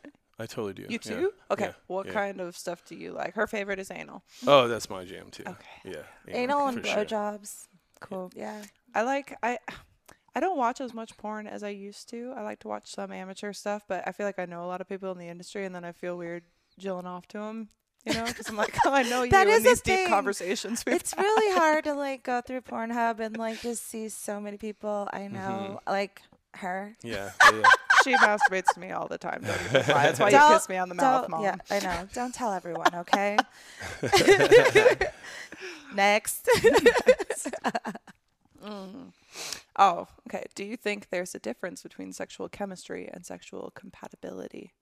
i totally do You yeah, too? Okay. yeah, what yeah. kind of stuff do you like? Her favorite is anal. oh that's my jam too Okay. yeah, yeah Anal and for sure. blowjobs. Cool. Yeah. I like I <sighs> I don't watch as much porn as I used to. I like to watch some amateur stuff, but I feel like I know a lot of people in the industry, and then I feel weird jilling off to them. You know, because I'm like, <laughs> oh, I know you That in is a these deep thing. conversations. We've It's really hard to like go through <laughs> Pornhub and like just see so many people I know, mm-hmm. like her. yeah, <laughs> yeah, yeah. She masturbates to me all the time. Don't even lie. That's why you Don't- kiss me on the mouth, mom. Yeah, I know. Don't tell everyone, okay? <laughs> Next. <laughs> Mm. Oh, okay. Do you think there's a difference between sexual chemistry and sexual compatibility?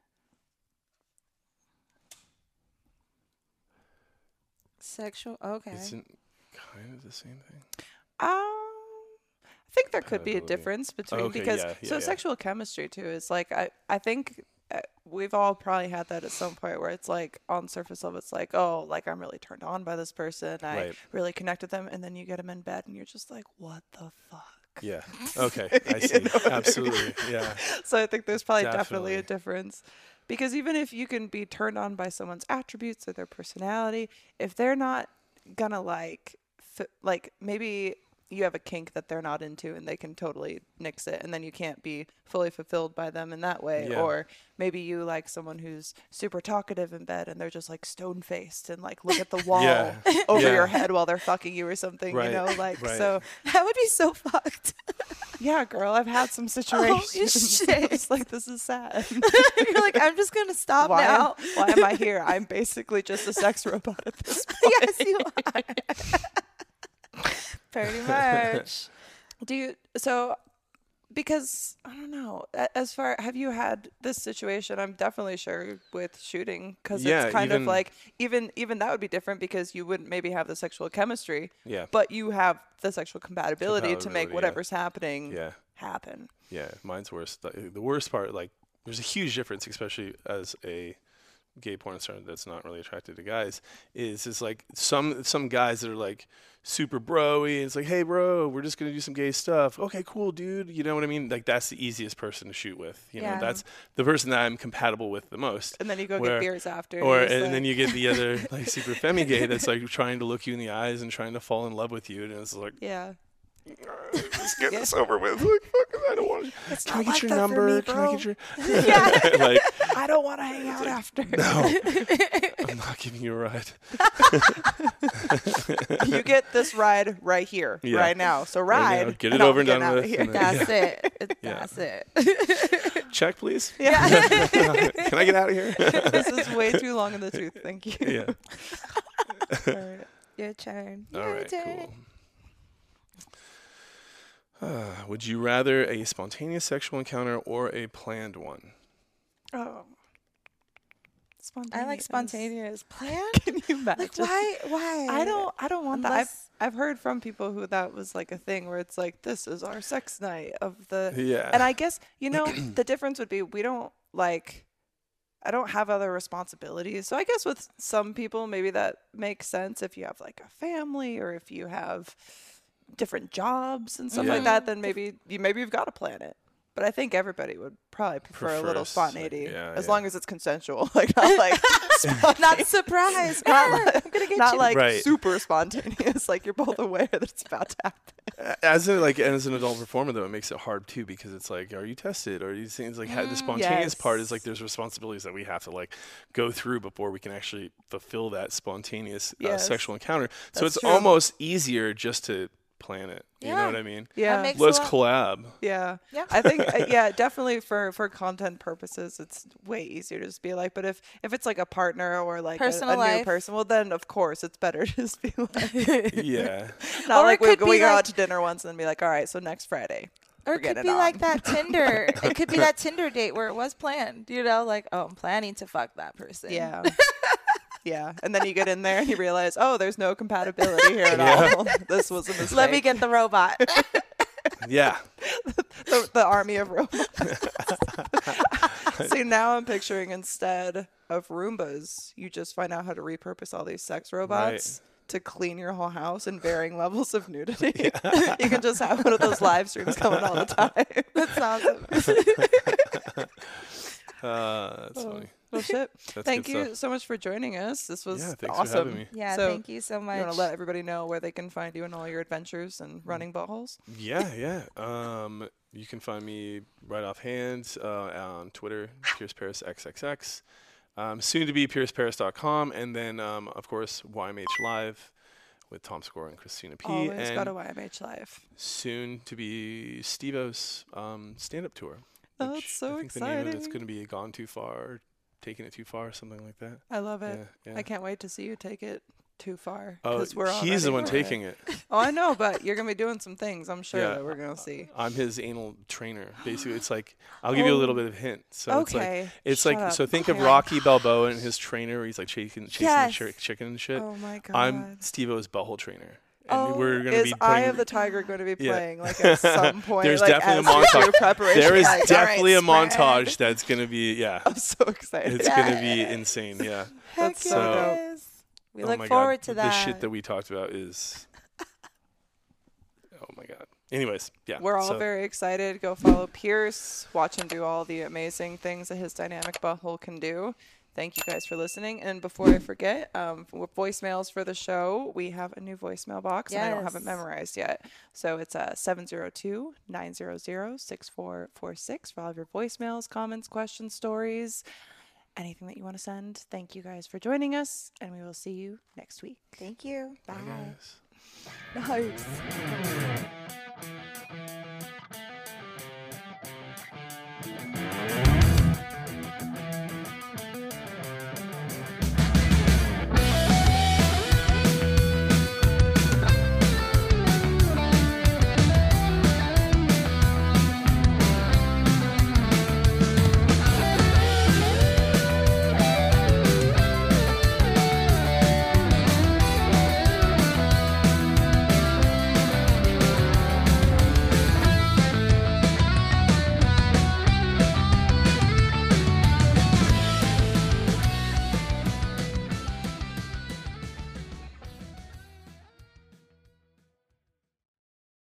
Sexual. Okay. isn't kind of the same thing Um, I think there could be a difference between Okay, because yeah, yeah, so yeah. sexual chemistry too is like I I think uh, we've all probably had that at some point where it's like on surface level it's like oh like I'm really turned on by this person I Right. really connect with them and then you get them in bed and you're just like what the fuck. yeah okay <laughs> i see you absolutely yeah So I think there's probably definitely, a difference. Because even if you can be turned on by someone's attributes or their personality, if they're not gonna like, f- like maybe you have a kink that they're not into and they can totally nix it, and then you can't be fully fulfilled by them in that way. Yeah. Or maybe you like someone who's super talkative in bed and they're just like stone faced and like look at the <laughs> wall Yeah. <laughs> over Yeah. your head while they're fucking you or something. Right, You know, like right. so. that would be so fucked. <laughs> Yeah, girl, I've had some oh, situations. shit. it's like this is sad. You're like, I'm just gonna stop why, now. why am I here? I'm basically just a sex robot at this point. yes, you are. Pretty <laughs> much. Do you so because I don't know. As far have you had this situation? I'm definitely sure with shooting because Yeah, it's kind of like even even that would be different because you wouldn't maybe have the sexual chemistry, yeah but you have the sexual compatibility, to Compatibility, make yeah. whatever's happening yeah happen. Yeah, mine's worse. The, the worst part, like, there's a huge difference, especially as a gay porn star that's not really attracted to guys. Is is like some some guys that are like super broy. And it's like, hey, bro, we're just gonna do some gay stuff. Okay, cool, dude. You know what I mean? Like that's the easiest person to shoot with. You Yeah. know, that's the person that I'm compatible with the most. And then you go Where- get beers after. Or and, just then you get the other like super femi gay that's <laughs> like trying to look you in the eyes and trying to fall in love with you, and it's like, yeah. Let's get <laughs> Yeah. this over with. Like, fuck, I don't want. to It's Can I get like your number? me, Can I get your <laughs> <laughs> Yeah. like? I don't want to hang out after. No, I'm not giving you a ride. you get this ride right here, Yeah. right now. So Right now, ride. get it I'll over and done with, here. and then- That's it. Yeah. That's it. Check, please. Yeah. Can I get out of here? this is way too long in the tooth. Thank you. yeah. All right. Your turn. All Your right. turn. Cool. Uh, would you rather a spontaneous sexual encounter or a planned one? Oh. Spontaneous. I like spontaneous. <laughs> Plan? Can you imagine? Like why? Why? I don't. I don't want that. I've I've heard from people who that was like a thing where it's like this is our sex night of the. Yeah. And I guess you know <clears throat> the difference would be we don't like. I don't have other responsibilities. So I guess with some people, maybe that makes sense if you have like a family or if you have different jobs and stuff like that. Then maybe you maybe you've got to plan it. But I think everybody would probably prefer, a little Prefers, like, spontaneity, yeah, as yeah. long as it's consensual, <laughs> like not like <laughs> Not surprised. not like, I'm gonna get not you. like Right. super spontaneous. <laughs> Like you're both aware that it's about to happen. As a, like as an adult performer, though, it makes it hard too because it's like, are you tested? Are you things like ha- the spontaneous part is like there's responsibilities that we have to like go through before we can actually fulfill that spontaneous uh, sexual encounter. so it's true. almost easier just to plan it. You know what I mean? Yeah. makes- Let's a lot- collab. Yeah. Yeah. I think uh, yeah, definitely for for content purposes, it's way easier to just be like. But if if it's like a partner or like a, Personal a new life. person, well then of course it's better <laughs> to just be like <laughs> yeah. not Or like it we could we be go like- out to dinner once and be like, all right, so next Friday. Or it could be it like that <laughs> Tinder. it could be that Tinder date where it was planned. You know, like oh, I'm planning to fuck that person. Yeah. Yeah, and then you get in there and you realize, oh, there's no compatibility here at <laughs> Yeah. all. <laughs> this was a mistake. Let me get the robot. <laughs> Yeah. the, the army of robots. See, now I'm picturing instead of Roombas, you just find out how to repurpose all these sex robots to clean your whole house in varying levels of nudity. you can just have one of those live streams coming all the time. That's awesome. Uh, <laughs> that's funny. Well, shit. <laughs> That's Thank you stuff. so much for joining us. This was Yeah, thanks awesome. for having me. Yeah, So, thank you so much. You want to let everybody know where they can find you and all your adventures and running buttholes? Yeah, yeah. Um, you can find me right offhand uh, on Twitter, <laughs> Pierce Paris XXX. Um, soon to be pierceparis.com, and then um, of course YMH Live with Tom Segura and Christina P. Always and got a YMH live. soon to be Steve-O's um, stand-up tour. Oh, it's so I think the name of it's going to be Gone Too Far, Taking It Too Far, something like that. I love it. Yeah, yeah. I can't wait to see you take it too far. Oh, we're all he's the one taking it. <laughs> Oh, I know, but you're gonna be doing some things. I'm sure Yeah. that we're gonna see. I'm his anal trainer. Basically, it's like I'll give you a oh. little bit of hint. So it's like okay. It's shut like up. so. Think of Rocky Balboa and his trainer, where he's like chasing, chasing Yes. chi- chicken and shit. Oh my god. I'm Steve-O's butthole trainer, oh, we're gonna is be Eye of the Tiger going to be Yeah. playing like at <laughs> some point? There's like, definitely a as we do montage. There is Like, all right, definitely a spread. montage that's gonna be yeah. <laughs> I'm so excited. It's gonna be insane. Yeah. Heck That's so dope. We oh look forward god. to that. The shit that we talked about is. <laughs> oh my god. Anyways, yeah. We're all so- very excited. Go follow Pierce. Watch him do all the amazing things that his dynamic butthole can do. Thank you guys for listening. And before I forget, um, voicemails for the show, we have a new voicemail box, and I don't have it memorized yet. So it's uh, 702 900 6446 for all of your voicemails, comments, questions, stories, anything that you want to send. Thank you guys for joining us, and we will see you next week. Thank you. Bye, Bye. guys. Nice.